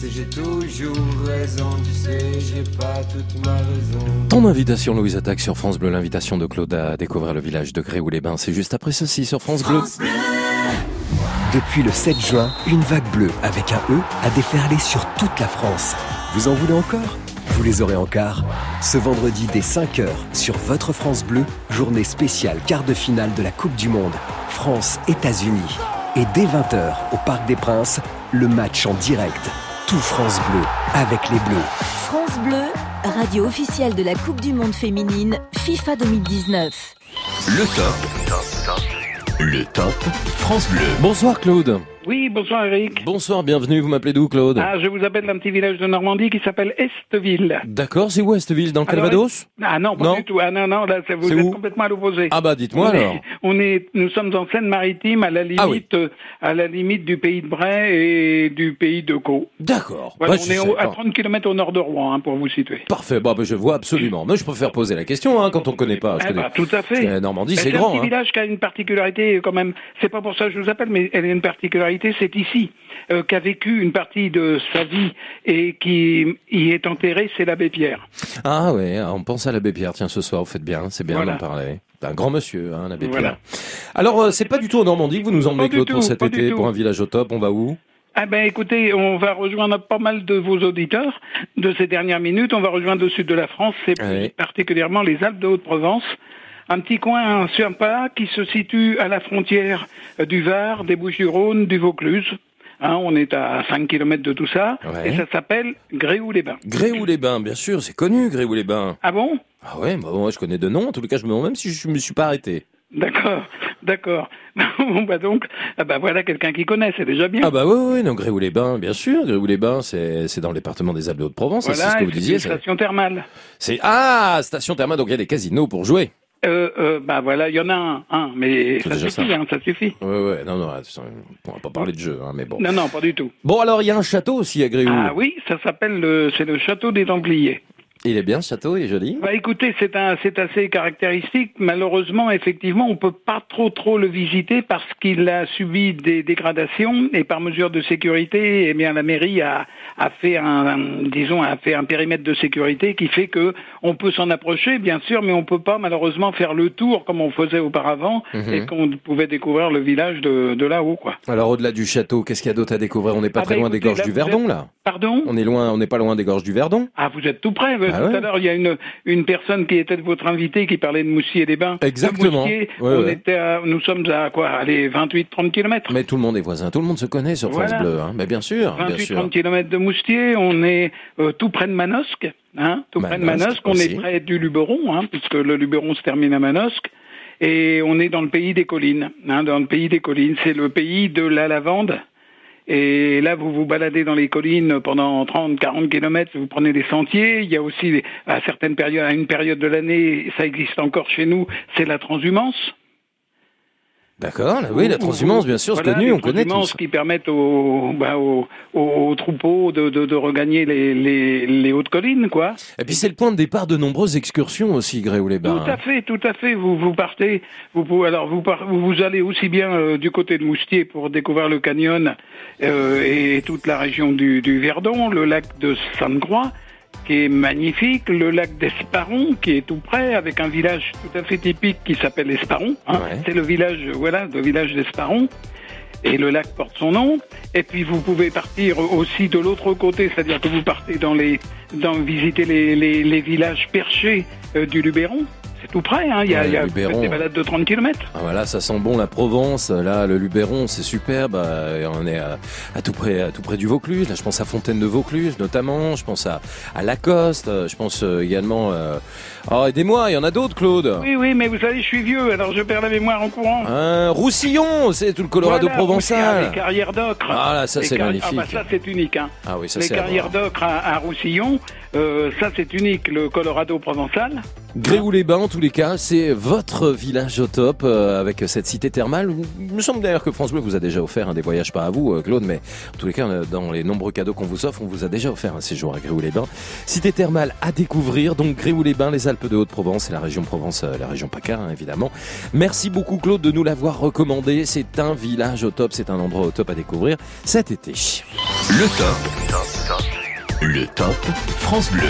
S27: Tu
S32: sais, j'ai toujours raison, tu sais, j'ai pas toute ma raison.
S4: Ton invitation, Louise Attaque sur France Bleu, l'invitation de Claude à découvrir le village de Gréoux-les-Bains, c'est juste après ceci sur France Bleu.
S15: Depuis le 7 juin, une vague bleue avec un E a déferlé sur toute la France. Vous en voulez encore? Vous les aurez en quart. Ce vendredi dès 5h sur votre France Bleu, journée spéciale quart de finale de la Coupe du Monde. France-États-Unis. Et dès 20h au Parc des Princes, le match en direct. Tout France Bleu avec les Bleus.
S12: France Bleu, radio officielle de la Coupe du Monde féminine FIFA 2019.
S13: Le top. Le top France Bleu.
S4: Bonsoir Claude.
S33: Oui, bonsoir Eric.
S4: Bonsoir, bienvenue. Vous m'appelez d'où Claude
S33: Ah, je vous appelle d'un petit village de Normandie qui s'appelle Esteville.
S4: D'accord, c'est où Estville Dans le
S33: Alors,
S4: Calvados
S33: Ah non, pas
S4: Non.
S33: du tout. Ah non, non, là, c'est- vous
S4: C'est
S33: êtes complètement à l'opposé.
S4: Ah bah dites-moi alors.
S33: On est, nous sommes en Seine-Maritime, à la limite,
S4: Ah oui.
S33: euh, à la limite du pays de Bray et du pays de Caux.
S4: D'accord.
S33: Voilà,
S4: Bah,
S33: on est
S4: sais
S33: au- à
S4: pas.
S33: 30 km au nord de Rouen, hein, pour vous situer.
S4: Parfait, bah, bah, je vois absolument. Mais je préfère poser la question hein, quand on connaît pas. Je
S33: Eh ben, tout à fait.
S4: Euh, Normandie,
S33: Mais
S4: c'est
S33: un
S4: grand.
S33: petit
S4: hein.
S33: village qui a une particularité quand même. C'est pas pour ça que je vous appelle, mais elle a une particularité. C'est ici euh, qu'a vécu une partie de sa vie et qui y est enterré. C'est l'abbé Pierre.
S4: Ah ouais, on pense à l'abbé Pierre. Tiens, ce soir, vous faites bien, c'est bien
S33: Voilà.
S4: d'en parler. C'est un grand monsieur, hein, l'abbé
S33: Voilà.
S4: Pierre. Alors, euh, c'est pas du tout en Normandie que vous nous emmenez, Claude, pour cet été, pour un village au top. On va où?
S33: Ah ben écoutez, on va rejoindre pas mal de vos auditeurs de ces dernières minutes. On va rejoindre le sud de la France, c'est particulièrement les Alpes de Haute-Provence. Un petit coin sympa qui se situe à la frontière du Var, des Bouches-du-Rhône, du Vaucluse. Hein, on est à 5 km de tout ça.
S4: Ouais.
S33: Et ça s'appelle Gréoux-les-Bains.
S4: Gréoux-les-Bains, bien sûr, c'est connu, Gréoux-les-Bains.
S33: Ah bon?
S4: Ah ouais, bah, je connais de noms. En tout cas, je me demande même si je me suis pas arrêté.
S33: D'accord, d'accord. Bon bah donc, ah bah voilà quelqu'un qui connaît, c'est déjà bien.
S4: Ah bah oui, oui, non, Gréoux-les-Bains, bien sûr. Gréoux-les-Bains, c'est c'est dans le département des Alpes de Haute-Provence, ça, c'est ce que vous
S33: et c'est
S4: disiez.
S33: une station thermale.
S4: C'est ah, station thermale, donc il y a des casinos pour jouer.
S33: Euh, euh, bah voilà, il y en a un, un mais ça suffit,
S4: ça.
S33: hein, ça suffit.
S4: Ouais, ouais, non, non, on va pas parler de jeu, hein, mais bon.
S33: Non, non, pas du tout.
S4: Bon, alors il y a un château aussi à Gréoux.
S33: Ah oui, ça s'appelle le, c'est le château des Templiers.
S4: Il est bien ce château, il est joli.
S33: Bah écoutez, c'est un, c'est assez caractéristique. Malheureusement, effectivement, on peut pas trop trop le visiter parce qu'il a subi des dégradations et par mesure de sécurité, eh bien la mairie a, a fait un, un- disons, a fait un périmètre de sécurité qui fait que on peut s'en approcher, bien sûr, mais on peut pas malheureusement faire le tour comme on faisait auparavant
S4: Mhm.
S33: et qu'on pouvait découvrir le village de, de là-haut, quoi.
S4: Alors au-delà du château, qu'est-ce qu'il y a d'autre à découvrir? On n'est pas
S33: Ah
S4: très
S33: bah,
S4: loin des gorges
S33: là,
S4: du Verdon,
S33: êtes-
S4: là.
S33: Pardon?
S4: On est loin, on n'est pas loin des gorges du Verdon.
S33: Ah, vous êtes tout près.
S4: Ah
S33: tout
S4: ouais.
S33: à l'heure, il y a une, une personne qui était votre invité qui parlait de Moussier-les-Bains.
S4: Exactement.
S33: De Moussier,
S4: Ouais,
S33: on
S4: ouais.
S33: était à- nous sommes à quoi? Allez, 28-30 kilomètres.
S4: Mais tout le monde est voisin, tout le monde se connaît sur France
S33: Voilà.
S4: Bleu, hein. Mais bien sûr, bien sûr.
S33: 28-30 kilomètres de Moustier, on est euh, tout près de Manosque, hein, tout près de
S4: Manosque
S33: Manosque, on
S4: aussi.
S33: est près du Luberon, hein, puisque le Luberon se termine à Manosque, et on est dans le pays des collines, hein, dans le pays des collines, c'est le pays de la lavande. Et là, vous vous baladez dans les collines pendant 30, 40 kilomètres, vous prenez des sentiers. Il y a aussi, à certaines périodes, à une période de l'année, ça existe encore chez nous, c'est la transhumance.
S4: D'accord, oui, la transhumance, bien sûr, c'est
S33: Voilà,
S4: connu, on connaît
S33: transhumances
S4: tous.
S33: qui permettent aux, bah, aux, aux- aux troupeaux de, de, de regagner les, les, les hautes collines, quoi.
S4: Et puis c'est le point de départ de nombreuses excursions aussi, Gréoux-les-Bains.
S33: Tout à fait, tout à fait. Vous vous partez, vous pouvez, alors vous par- vous vous allez aussi bien euh, du côté de Moustier pour découvrir le canyon euh, et toute la région du, du Verdon, le lac de Sainte-Croix qui est magnifique, le lac d'Esparon qui est tout près avec un village tout à fait typique qui s'appelle Esparon. hein. C'est le village, voilà, le village d'Esparon. Et le lac porte son nom. Et puis vous pouvez partir aussi de l'autre côté, c'est-à-dire que vous partez dans les, dans visiter les, les, les villages perchés euh, du Luberon. C'est tout près, hein. Il y a,
S4: Ouais,
S33: il y a
S4: Luberon.
S33: des balades de 30 km.
S4: Ah, voilà, ça sent bon la Provence. Là, le Luberon, c'est superbe. Euh, On est à, à tout près, à tout près du Vaucluse. Là, je pense à Fontaine de Vaucluse, notamment. Je pense à, à Lacoste. Euh, Je pense euh, également. Euh... Oh, aidez-moi, il y en a d'autres, Claude.
S33: Oui, oui, mais vous savez, je suis vieux, alors je perds la mémoire en courant.
S4: Un Roussillon, c'est tout le Colorado
S33: Voilà,
S4: provençal.
S33: Les carrières d'ocre.
S4: Ah là, ça
S33: Les
S4: c'est
S33: carri-
S4: magnifique.
S33: Ah bah ça c'est unique. Hein.
S4: Ah oui, ça
S33: les
S4: c'est à
S33: carrières d'ocre à, à Roussillon, euh, ça c'est unique. Le Colorado provençal.
S4: Gréoux-les-Bains, en tous les cas, c'est votre village au top euh, avec cette cité thermale. Il me semble d'ailleurs que France Bleu vous a déjà offert un des voyages, pas à vous, euh, Claude, mais en tous les cas, euh, dans les nombreux cadeaux qu'on vous offre, on vous a déjà offert un séjour à Gréoux-les-Bains. Cité thermale à découvrir, donc Gréoux-les-Bains, les Alpes de Haute-Provence et la région Provence, euh, la région PACA, hein, évidemment. Merci beaucoup, Claude, de nous l'avoir recommandé. C'est un village au top, c'est un endroit au top à découvrir cet été.
S13: Le top. Le top France Bleu.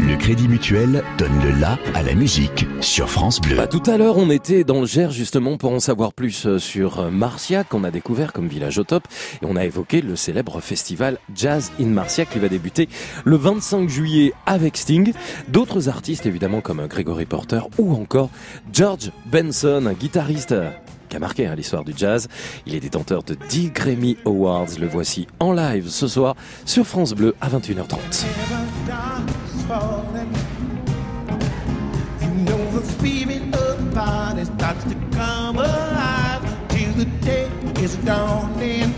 S13: Le Crédit Mutuel donne le la à la musique sur France Bleu.
S4: Bah, tout à l'heure, on était dans le Gers justement pour en savoir plus euh, sur euh, Marcia qu'on a découvert comme village au top et on a évoqué le célèbre festival Jazz in Marcia qui va débuter le 25 juillet avec Sting, d'autres artistes évidemment comme euh, Gregory Porter ou encore George Benson, guitariste qui a marqué hein, l'histoire du jazz. Il est détenteur de 10 Grammy Awards. Le voici en live ce soir sur France Bleu à 21h30.
S9: falling. You know the spirit of the body starts to come alive till the day is dawning.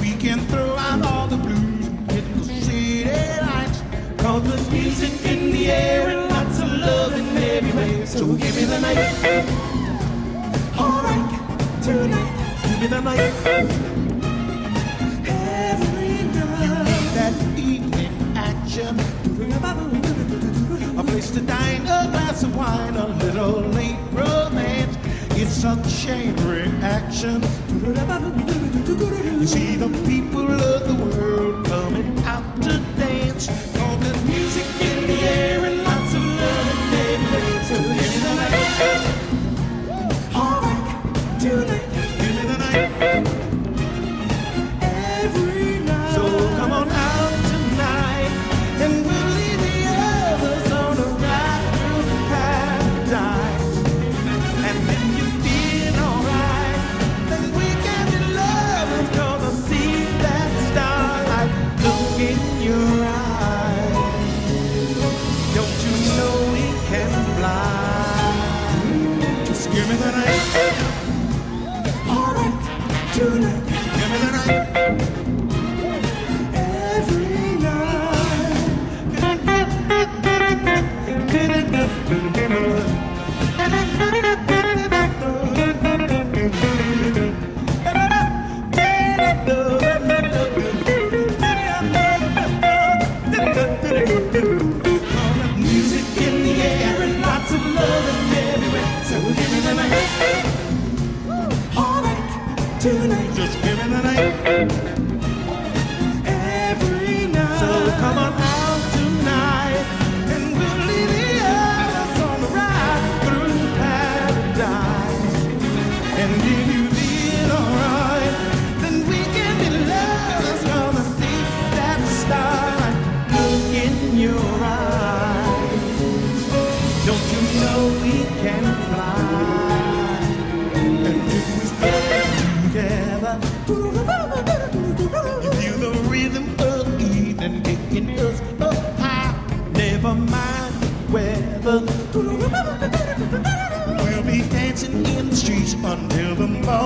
S9: We can throw out all the blues and hit the city lights. Cause there's music in the air and lots of love in every way. So give me the night. Tonight. Give me the night. Every night. That evening action. A place to dine, a glass of wine, a little late romance. It's a chain reaction. You see the people of the world coming out to The night.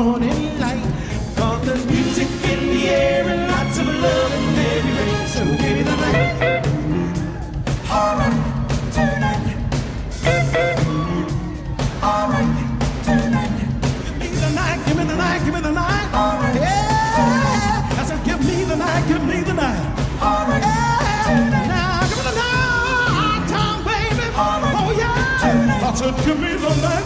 S9: Morning light. There's music in the air and lots of love in every way. So give me the night. Alright, tonight. Alright, tonight. Give me the night, give me the night, give me the night. Yeah. I said, give me the night, give me the night. Alright, yeah. Now, give me the night, time, baby. Oh, yeah. I said, give me the night, give me the night.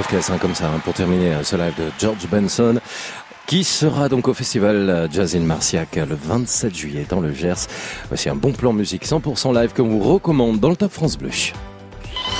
S4: Hein, comme ça hein, pour terminer euh, ce live de George Benson qui sera donc au festival euh, Jazz in Marciac euh, le 27 juillet dans le Gers. Voici un bon plan musique 100% live que vous recommande dans le Top France Bleu.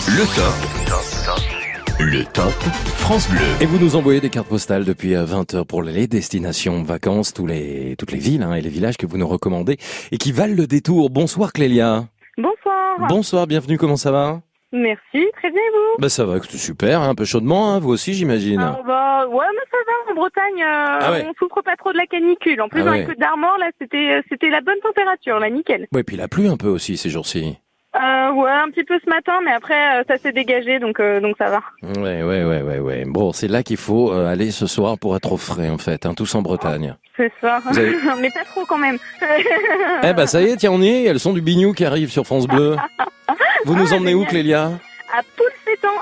S13: Le top. Le top France Bleu.
S4: Et vous nous envoyez des cartes postales depuis 20h pour les destinations vacances, tous les, toutes les villes hein, et les villages que vous nous recommandez et qui valent le détour. Bonsoir Clélia.
S34: Bonsoir.
S4: Bonsoir, bienvenue, comment ça va
S34: Merci, très bien et vous
S4: Bah ça va, super, hein, un peu chaudement, hein, vous aussi j'imagine.
S34: Ah, bah, Ouais, mais ça va, en Bretagne, euh,
S4: Ah ouais.
S34: on souffre pas trop de la canicule. En plus,
S4: Ah
S34: dans
S4: ouais.
S34: les Côtes d'Armor, là, c'était c'était la bonne température, là, nickel.
S4: Ouais, puis il a plu un peu aussi ces jours-ci.
S34: Euh, ouais, un petit peu ce matin, mais après, euh, ça s'est dégagé, donc euh, donc ça va.
S4: Ouais, ouais, ouais, ouais, ouais. Bon, c'est là qu'il faut euh, aller ce soir pour être au frais en fait, hein, tous en Bretagne.
S34: C'est ça.
S4: Avez-
S34: mais pas trop quand même.
S4: Eh ben ça y est, tiens, on y est, elles sont du bignou qui arrive sur France Bleu. Vous nous
S34: Ah,
S4: emmenez où. Clélia?
S34: À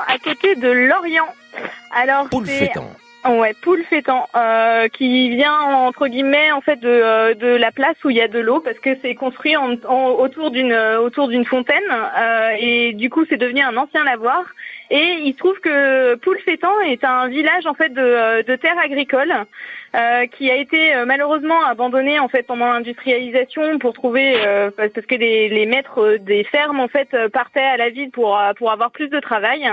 S34: À côté de Lorient. Alors,
S4: Poulfétan.
S34: Ouais, Poulfétan, euh, qui vient entre guillemets en fait de, euh, de la place où il y a de l'eau parce que c'est construit en, en- autour d'une euh, autour d'une fontaine euh, et du coup c'est devenu un ancien lavoir et il se trouve que Poulfétan est un village en fait de, euh, de terres agricoles euh, qui a été euh, malheureusement abandonné en fait pendant l'industrialisation pour trouver euh, parce que les, les maîtres euh, des fermes en fait partaient à la ville pour pour avoir plus de travail.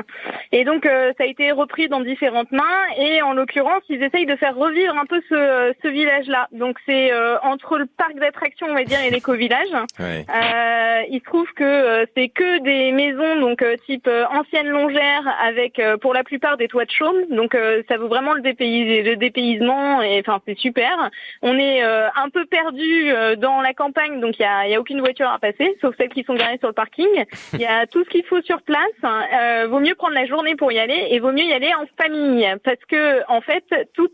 S34: Et donc euh, ça a été repris dans différentes mains. Et en l'occurrence ils essayent de faire revivre un peu ce, ce village là donc c'est euh, entre le parc d'attractions on va dire et l'éco-village.
S4: Ouais.
S34: euh, il se trouve que c'est que des maisons donc type ancienne longère avec euh, pour la plupart des toits de chaume. Donc euh, ça vaut vraiment le, le dépaysement et enfin c'est super. On est euh, un peu perdu dans la campagne donc il y a, y a aucune voiture à passer sauf celles qui sont garées sur le parking. Il y a tout ce qu'il faut sur place. Euh, vaut mieux prendre la journée pour y aller et vaut mieux y aller en famille. Parce que en fait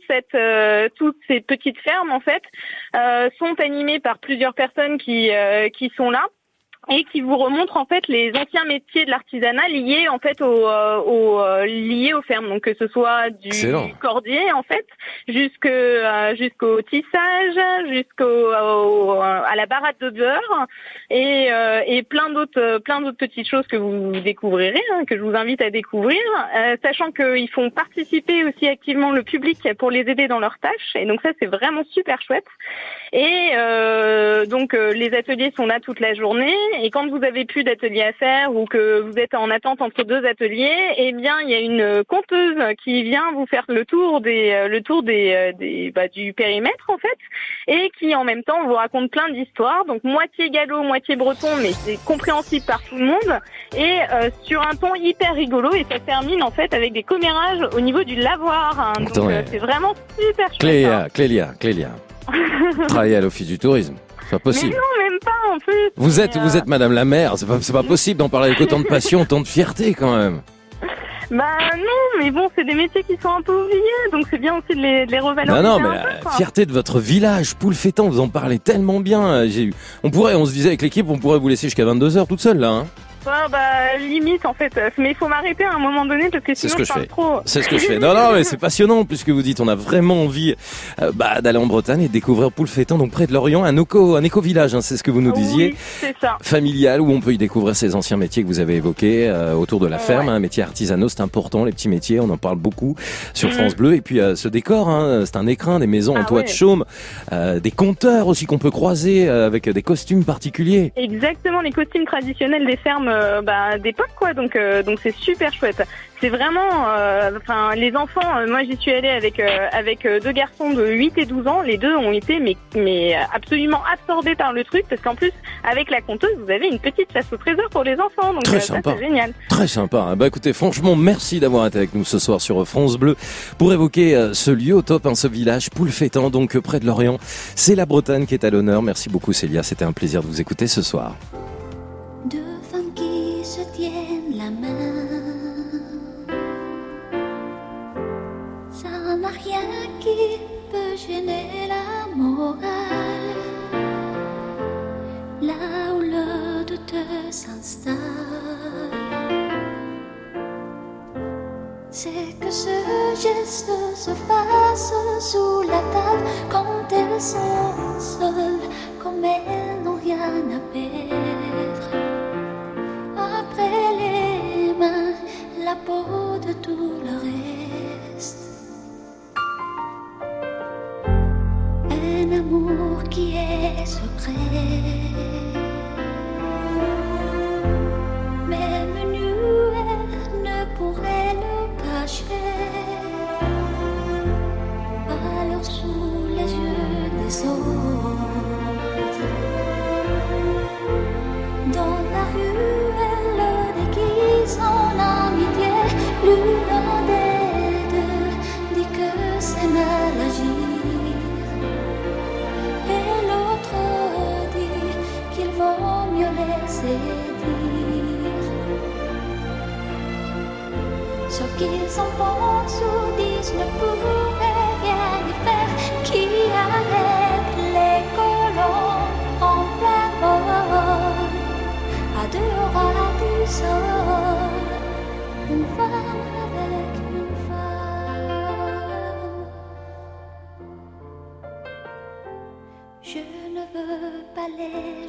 S34: cette euh, toutes ces petites fermes en fait euh, sont animées par plusieurs personnes qui qui sont là et qui vous remontrent en fait les anciens métiers de l'artisanat liés en fait au, euh, au euh, liés aux fermes. Donc que ce soit du cordier en fait jusque euh, jusqu'au tissage jusqu'au au- à la baratte de beurre et, euh, et plein d'autres plein d'autres petites choses que vous découvrirez hein, que je vous invite à découvrir euh, sachant qu'ils font participer aussi activement le public pour les aider dans leurs tâches. Et donc ça c'est vraiment super chouette. Et euh, donc euh, les ateliers sont là toute la journée et quand vous avez plus d'ateliers à faire ou que vous êtes en attente entre deux ateliers, eh bien il y a une conteuse qui vient vous faire le tour des euh, le tour des, euh, des bah, du périmètre en fait et qui en même temps vous raconte plein d'histoires donc moitié gallo, moitié breton mais c'est compréhensible par tout le monde et euh, sur un ton hyper rigolo et ça termine en fait avec des commérages au niveau du lavoir hein. donc euh, c'est vraiment super chouette. hein.
S4: Clélia, Clélia, Clélia. Travailler à l'office du tourisme, pas possible.
S34: Mais non, même pas en plus.
S4: Vous êtes,
S34: euh,
S4: vous êtes Madame la maire, c'est pas, possible d'en parler avec autant de passion, autant de fierté quand même.
S34: Bah non, mais bon, c'est des métiers qui sont un peu oubliés, donc c'est bien aussi de les, de les revaloriser.
S4: non, mais la
S34: quoi.
S4: fierté de votre village, Poulfétan, vous en parlez tellement bien. euh, J'ai eu, on pourrait, on se disait avec l'équipe, on pourrait vous laisser jusqu'à 22 h toute seule là. Hein.
S34: Ah, bah limite en fait, mais il faut m'arrêter à un moment donné parce que
S4: C'est
S34: sinon
S4: ce que je
S34: parle
S4: fais.
S34: trop.
S4: C'est ce que je fais. Non, non, mais c'est passionnant puisque vous dites, on a vraiment envie euh, bah, d'aller en Bretagne et de découvrir Poulfétan, donc près de Lorient, un éco, un éco-village, hein, c'est ce que vous nous disiez.
S34: Oui, c'est ça.
S4: Familial où on peut y découvrir ces anciens métiers que vous avez évoqués euh, autour de la ferme, un métier artisanaux, c'est important, les petits métiers, on en parle beaucoup sur
S34: Mhm.
S4: France Bleu. Et puis euh, ce décor, hein, c'est un écrin, des maisons en
S34: Ah
S4: toit
S34: ouais.
S4: de chaume, euh, des compteurs aussi qu'on peut croiser euh, avec des costumes particuliers.
S34: Exactement les costumes traditionnels des fermes euh, bah, d'époque quoi donc euh, donc c'est super chouette c'est vraiment euh, enfin les enfants euh, moi j'y suis allée avec euh, avec deux garçons de 8 et 12 ans les deux ont été mais mais absolument absorbés par le truc parce qu'en plus avec la conteuse vous avez une petite chasse au trésor pour les enfants donc
S4: Très
S34: euh, ça
S4: sympa.
S34: c'est génial
S4: Très sympa. hein. Bah écoutez, franchement, merci d'avoir été avec nous ce soir sur France Bleu pour évoquer euh, ce lieu au top, hein, ce village Poulfétan, donc euh, près de Lorient. C'est la Bretagne qui est à l'honneur. Merci beaucoup Célia, c'était un plaisir de vous écouter ce soir.
S3: Deux Là où le doute s'installe. C'est que ce geste se fasse sous la table quand elles sont seules, comme elles n'ont rien à perdre. Après les mains, la peau de tout le reste. Un amour qui est secret. Qu'ils en pensent ou disent ne pourrait rien y faire. Qui arrête les colons en plein vol? À deux du sol? Une femme avec une femme. Je ne veux pas les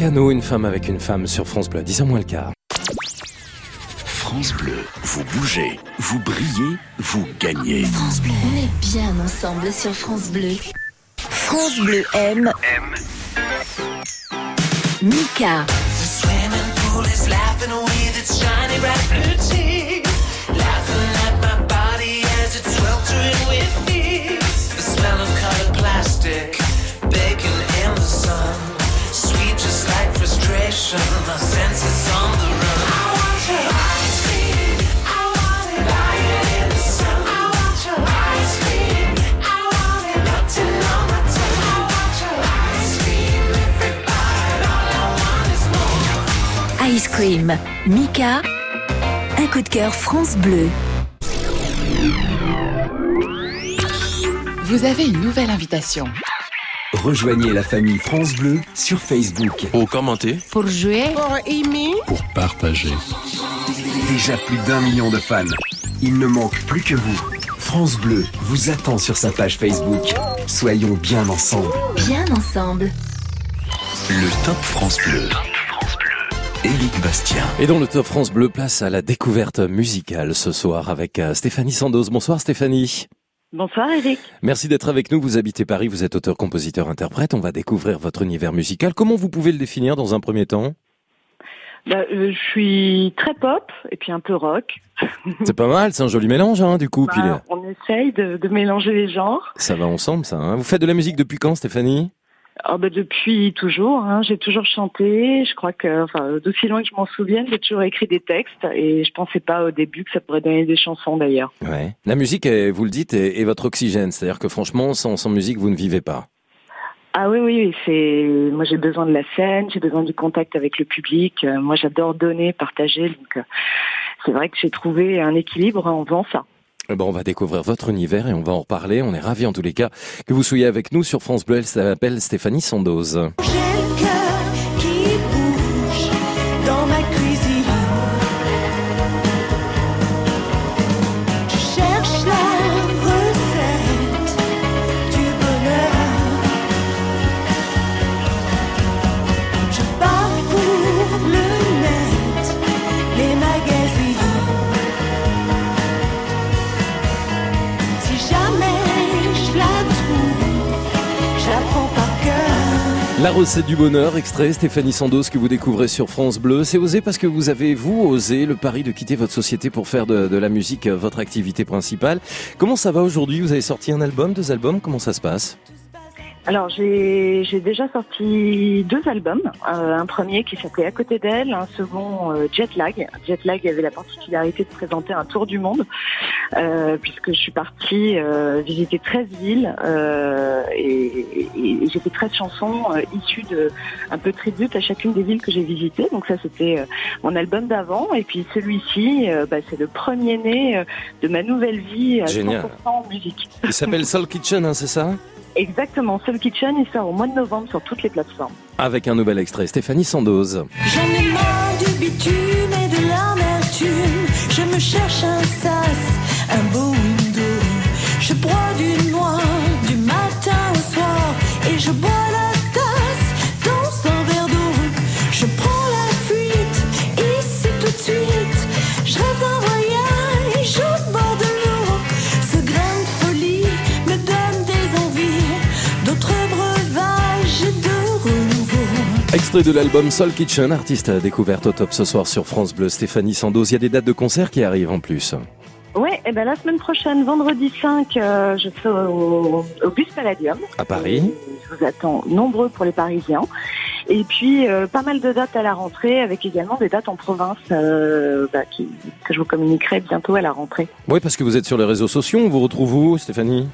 S4: Mécano, une femme avec une femme sur France Bleu, 10 ans moins le quart.
S13: France Bleu, vous bougez, vous brillez, vous gagnez.
S12: France Bleu. On est bien ensemble sur France Bleu. France Bleu aime. Mika.
S5: The swimming pool is laughing with its shiny bright blue teeth. Laughing at my body as it's sweltering with Ice Cream.
S12: Mika. Un coup de cœur France Bleu.
S35: Vous avez une nouvelle invitation.
S15: Rejoignez la famille France Bleu sur Facebook.
S23: Pour commenter,
S35: Pour jouer,
S5: Pour aimer.
S15: Pour partager. Déjà plus d'un million de fans. Il ne manque plus que vous. France Bleu vous attend sur sa page Facebook. Soyons bien ensemble.
S12: Bien ensemble.
S13: Le Top France Bleu. Éric Bastien.
S4: Et dans le Top France Bleu, place à la découverte musicale ce soir avec euh, Stéphanie Sandoz. Bonsoir Stéphanie.
S36: Bonsoir Eric.
S4: Merci d'être avec nous. Vous habitez Paris, vous êtes auteur, compositeur, interprète. On va découvrir votre univers musical. Comment vous pouvez le définir dans un premier temps?
S36: Bah, euh, je suis très pop et puis un peu rock.
S4: C'est pas mal, c'est un joli mélange, hein, du coup. Puis
S36: Bah, on essaye de, de mélanger les genres.
S4: ça va ensemble, ça. hein. Vous faites de la musique depuis quand, Stéphanie?
S36: Oh, bah, depuis toujours, hein, j'ai toujours chanté. Je crois que, enfin, d'aussi loin que je m'en souvienne, j'ai toujours écrit des textes et je pensais pas au début que ça pourrait donner des chansons d'ailleurs.
S4: Ouais. La musique, est- vous le dites, est, est votre oxygène. C'est-à-dire que franchement, sans, sans musique, vous ne vivez pas.
S36: Ah oui, oui, oui, c'est. Moi, j'ai besoin de la scène, j'ai besoin du contact avec le public. Euh, moi, j'adore donner, partager. Donc, euh, c'est vrai que j'ai trouvé un équilibre en faisant ça.
S4: Eh ben, on va découvrir votre univers et on va en reparler. On est ravis en tous les cas que vous soyez avec nous sur France Bleu. Elle s'appelle Stéphanie Sandoz.
S9: La recette du bonheur,
S4: extrait Stéphanie Sandoz que vous découvrez sur France Bleu. C'est osé parce que vous avez, vous, osé le pari de quitter votre société pour faire de, la musique euh, votre activité principale. Comment ça va aujourd'hui? Vous avez sorti un album, deux albums Comment ça se passe?
S36: Alors, j'ai j'ai déjà sorti deux albums. Euh, un premier qui s'appelait À côté d'elle, un second euh, Jet Lag. Jet Lag avait la particularité de présenter un tour du monde, euh, puisque je suis partie euh, visiter 13 villes euh, et, et- et j'ai fait 13 chansons euh, issues de un peu tribute à chacune des villes que j'ai visitées. Donc ça, c'était euh, mon album d'avant. Et puis celui-ci, bah, c'est le premier né euh, de ma nouvelle vie à
S4: Génial.
S36: 100% en musique.
S4: Il s'appelle Soul Kitchen, hein, c'est ça?
S36: Exactement, Soul Kitchen, il sort au mois de novembre sur toutes les plateformes.
S4: Avec un nouvel extrait, Stéphanie Sandoz.
S9: J'en ai marre du bitume et de l'amertume. Je me cherche un sas, un beau window. Je broie du noir
S4: Extrait de l'album Soul Kitchen, artiste découverte au top ce soir sur France Bleu. Stéphanie Sandoz, il y a des dates de concert qui arrivent en plus.
S36: Ouais, et ben la semaine prochaine, vendredi 5, euh, je serai au, au Bus Palladium.
S4: À Paris
S36: Je vous attends nombreux pour les Parisiens. Et puis euh, pas mal de dates à la rentrée, avec également des dates en province euh, bah, qui, que je vous communiquerai bientôt à la rentrée.
S4: Oui, parce que vous êtes sur les réseaux sociaux, on vous retrouve où, Stéphanie?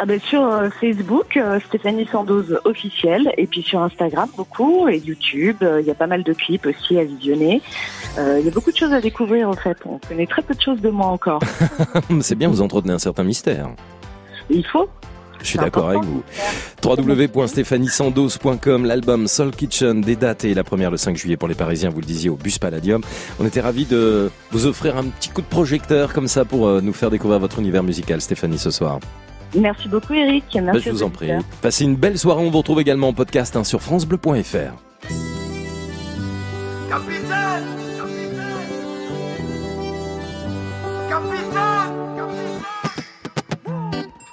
S36: Ah ben sur euh, Facebook, euh, Stéphanie Sandoz officielle, et puis sur Instagram beaucoup, et YouTube, euh, il y a pas mal de clips aussi à visionner. Il y a beaucoup de choses à découvrir en fait. On connaît très peu de choses de moi encore.
S4: C'est bien, vous entretenez un certain mystère.
S36: Il faut.
S4: Je suis d'accord avec vous. www.stéphaniesandoz.com, l'album Soul Kitchen, des dates et la première le 5 juillet pour les Parisiens, vous le disiez, au Bus Palladium. On était ravis de vous offrir un petit coup de projecteur comme ça pour nous faire découvrir votre univers musical, Stéphanie, ce soir.
S36: Merci beaucoup Eric.
S4: Bah,
S36: Merci
S4: je vous en prie. Passez une belle soirée, on vous retrouve également en podcast hein, sur francebleu.fr.
S9: Capitaine Capitaine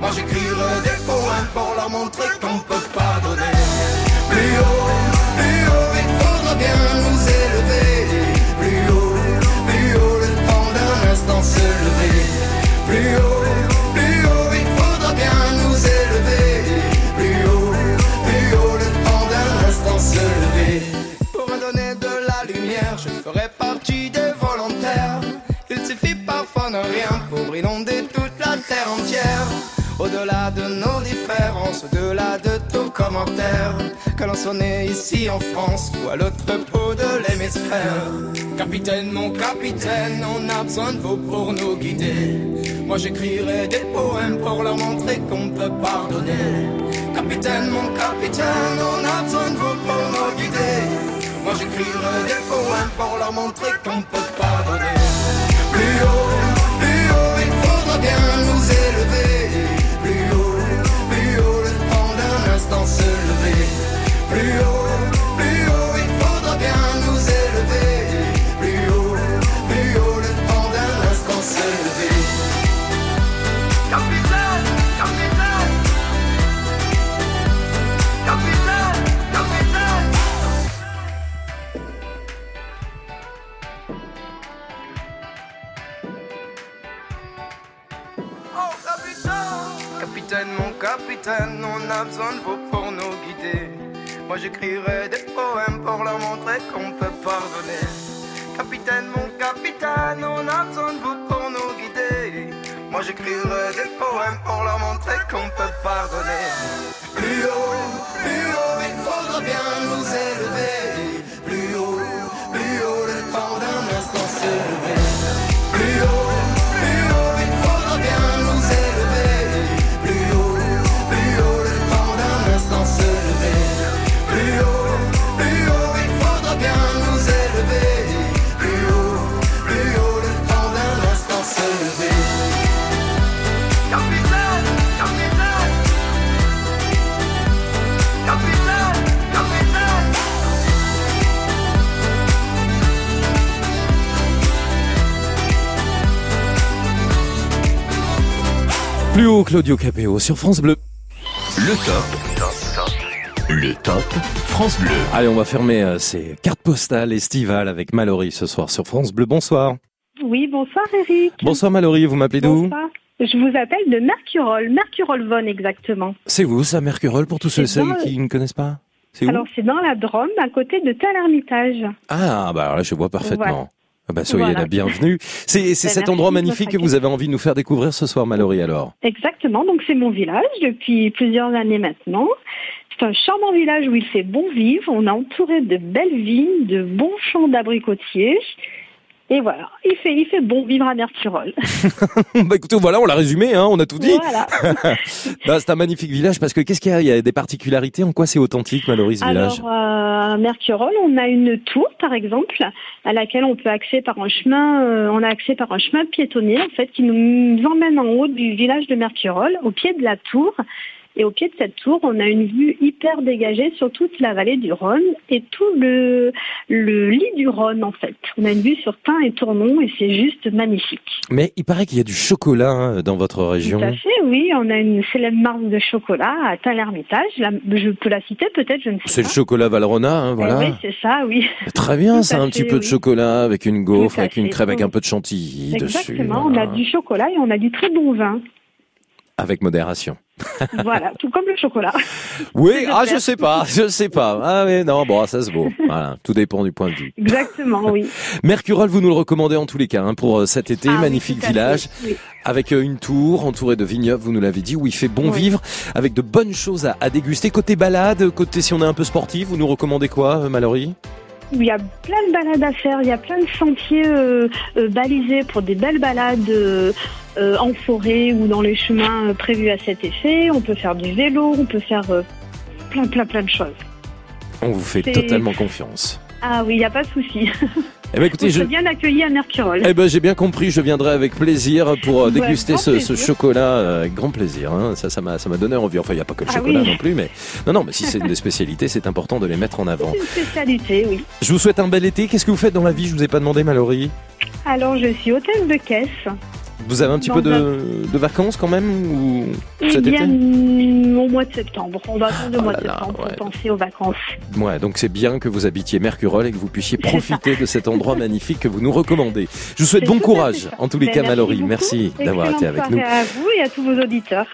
S32: Moi j'écrirai des poèmes pour leur montrer qu'on peut pardonner. Plus haut, plus haut, il faudra bien nous élever. Plus haut, plus haut, le temps d'un instant se lever. Plus haut, plus haut, il faudra bien nous élever. Plus haut, plus haut, le temps d'un instant se lever. Pour me donner de la lumière, je ferai partie des volontaires. Il suffit parfois de rien pour inonder toute la terre entière. Au-delà de nos différences, au-delà de tous commentaires, que l'on soit né ici en France ou à l'autre bout de l'hémisphère. Capitaine, mon capitaine, on a besoin de vous pour nous guider. Moi j'écrirai des poèmes pour leur montrer qu'on peut pardonner. Capitaine, mon capitaine, on a besoin de vous pour nous guider. Moi
S28: j'écrirai des poèmes pour leur montrer qu'on peut pardonner. Plus haut, plus haut, il faudra bien Capitaine, on a besoin de vous pour nous guider. Moi j'écrirai des poèmes pour leur montrer qu'on peut pardonner. Capitaine, mon capitaine, on a besoin de vous pour nous guider. Moi j'écrirai des poèmes pour leur montrer qu'on peut pardonner. Plus haut, plus haut, il faudra bien nous élever. Plus haut, plus haut, le temps d'un instant se
S4: Claudio Capéo sur France Bleu.
S13: Le top. Le top France Bleu.
S4: Allez, on va fermer euh, ces cartes postales estivales avec Mallory ce soir sur France Bleu. Bonsoir.
S37: Oui, bonsoir Eric.
S4: Bonsoir Mallory, vous m'appelez d'où?
S37: Je vous appelle de Mercurol, Mercurol Von exactement.
S4: C'est vous, ça, Mercurol, pour tous ceux
S37: dans-
S4: qui ne connaissent pas? C'est où?
S37: Alors c'est dans la Drôme, à côté de Tel-Hermitage.
S4: Ah, bah alors là, je vois parfaitement.
S37: Voilà.
S4: Ah bah, soyez
S37: Voilà.
S4: la bienvenue. C'est
S37: Ben,
S4: cet endroit magnifique que vous avez envie de nous faire découvrir ce soir, Mallory, alors.
S37: Exactement, donc c'est mon village depuis plusieurs années maintenant. C'est un charmant village où il fait bon vivre. On est entouré de belles vignes, de bons champs d'abricotiers. Et voilà, il fait, il fait bon vivre à Mercurol.
S4: bah écoutez, voilà, on l'a résumé, hein, on a tout dit.
S37: Voilà.
S4: Bah, c'est un magnifique village parce que qu'est-ce qu'il y a? Il y a des particularités? En quoi c'est authentique, Mallory, ce village?
S37: Alors, euh, à on a une tour, par exemple, à laquelle on peut accéder par un chemin, euh, on a accès par un chemin piétonnier, en fait, qui nous emmène en haut du village de Mercurol, au pied de la tour. Et au pied de cette tour, on a une vue hyper dégagée sur toute la vallée du Rhône et tout le, le lit du Rhône, en fait. On a une vue sur Tain et Tournon et c'est juste magnifique.
S4: Mais il paraît qu'il y a du chocolat hein, dans votre région.
S37: Tout à fait, oui. On a une célèbre marque de chocolat à Tain-l'Hermitage. La- Je peux la citer peut-être, je ne sais
S4: C'est
S37: pas.
S4: le chocolat Valrhona, hein,
S37: Eh
S4: voilà.
S37: oui, c'est ça, oui.
S4: Très bien, ça, un petit peu de chocolat avec une gaufre, avec une crème avec un peu de chantilly dessus.
S37: Exactement, on a du chocolat et on a du très bon vin.
S4: Avec modération.
S37: voilà, tout comme le chocolat.
S4: Oui, ah, je sais pas, je sais pas. Ah, mais non, bon, ça se vaut. Voilà, tout dépend du point de vue.
S37: Exactement, oui.
S4: Mercurol, vous nous le recommandez en tous les cas hein, pour euh, cet été,
S37: Ah
S4: magnifique village,
S37: oui.
S4: avec euh, une tour entourée de vignobles, vous nous l'avez dit, où il fait bon
S37: Oui.
S4: vivre, avec de bonnes choses à, à déguster. Côté balade, côté si on est un peu sportif, vous nous recommandez quoi, euh,
S37: Il y a plein de balades à faire, il y a plein de sentiers euh, euh, balisés pour des belles balades euh, en forêt ou dans les chemins prévus à cet effet. On peut faire du vélo, on peut faire plein, plein, plein de choses.
S4: On vous fait totalement confiance.
S37: Ah oui, il n'y a pas de souci.
S4: Eh ben écoutez, je...
S37: bien accueillis à Mercurol.
S4: Eh ben j'ai bien compris, je viendrai avec plaisir pour euh,
S37: Ouais,
S4: déguster ce, chocolat euh, avec grand plaisir. hein. Ça, ça m'a, ça m'a donné envie. Enfin, il n'y a pas que le
S37: Ah
S4: chocolat
S37: oui.
S4: non plus, mais non, non, mais si c'est une des spécialités, c'est important de les mettre en avant.
S37: C'est une spécialité, oui.
S4: Je vous souhaite un bel été. Qu'est-ce que vous faites dans la vie? Je vous ai pas demandé, Mallory.
S37: Alors, je suis hôtesse de caisse.
S4: Vous avez un petit peu de, de vacances quand même ou
S37: Eh
S4: cet
S37: bien,
S4: été
S37: mm, au mois de septembre. On va attendre le
S4: Oh
S37: mois de septembre
S4: ouais.
S37: pour penser aux vacances.
S4: Ouais, donc c'est bien que vous habitiez Mercurol et que vous puissiez profiter de cet endroit magnifique que vous nous recommandez. Je vous souhaite bon courage. En tous les
S37: Ben,
S4: cas,
S37: merci
S4: Mallory, merci d'avoir été avec nous.
S37: soirée à vous et à tous vos auditeurs.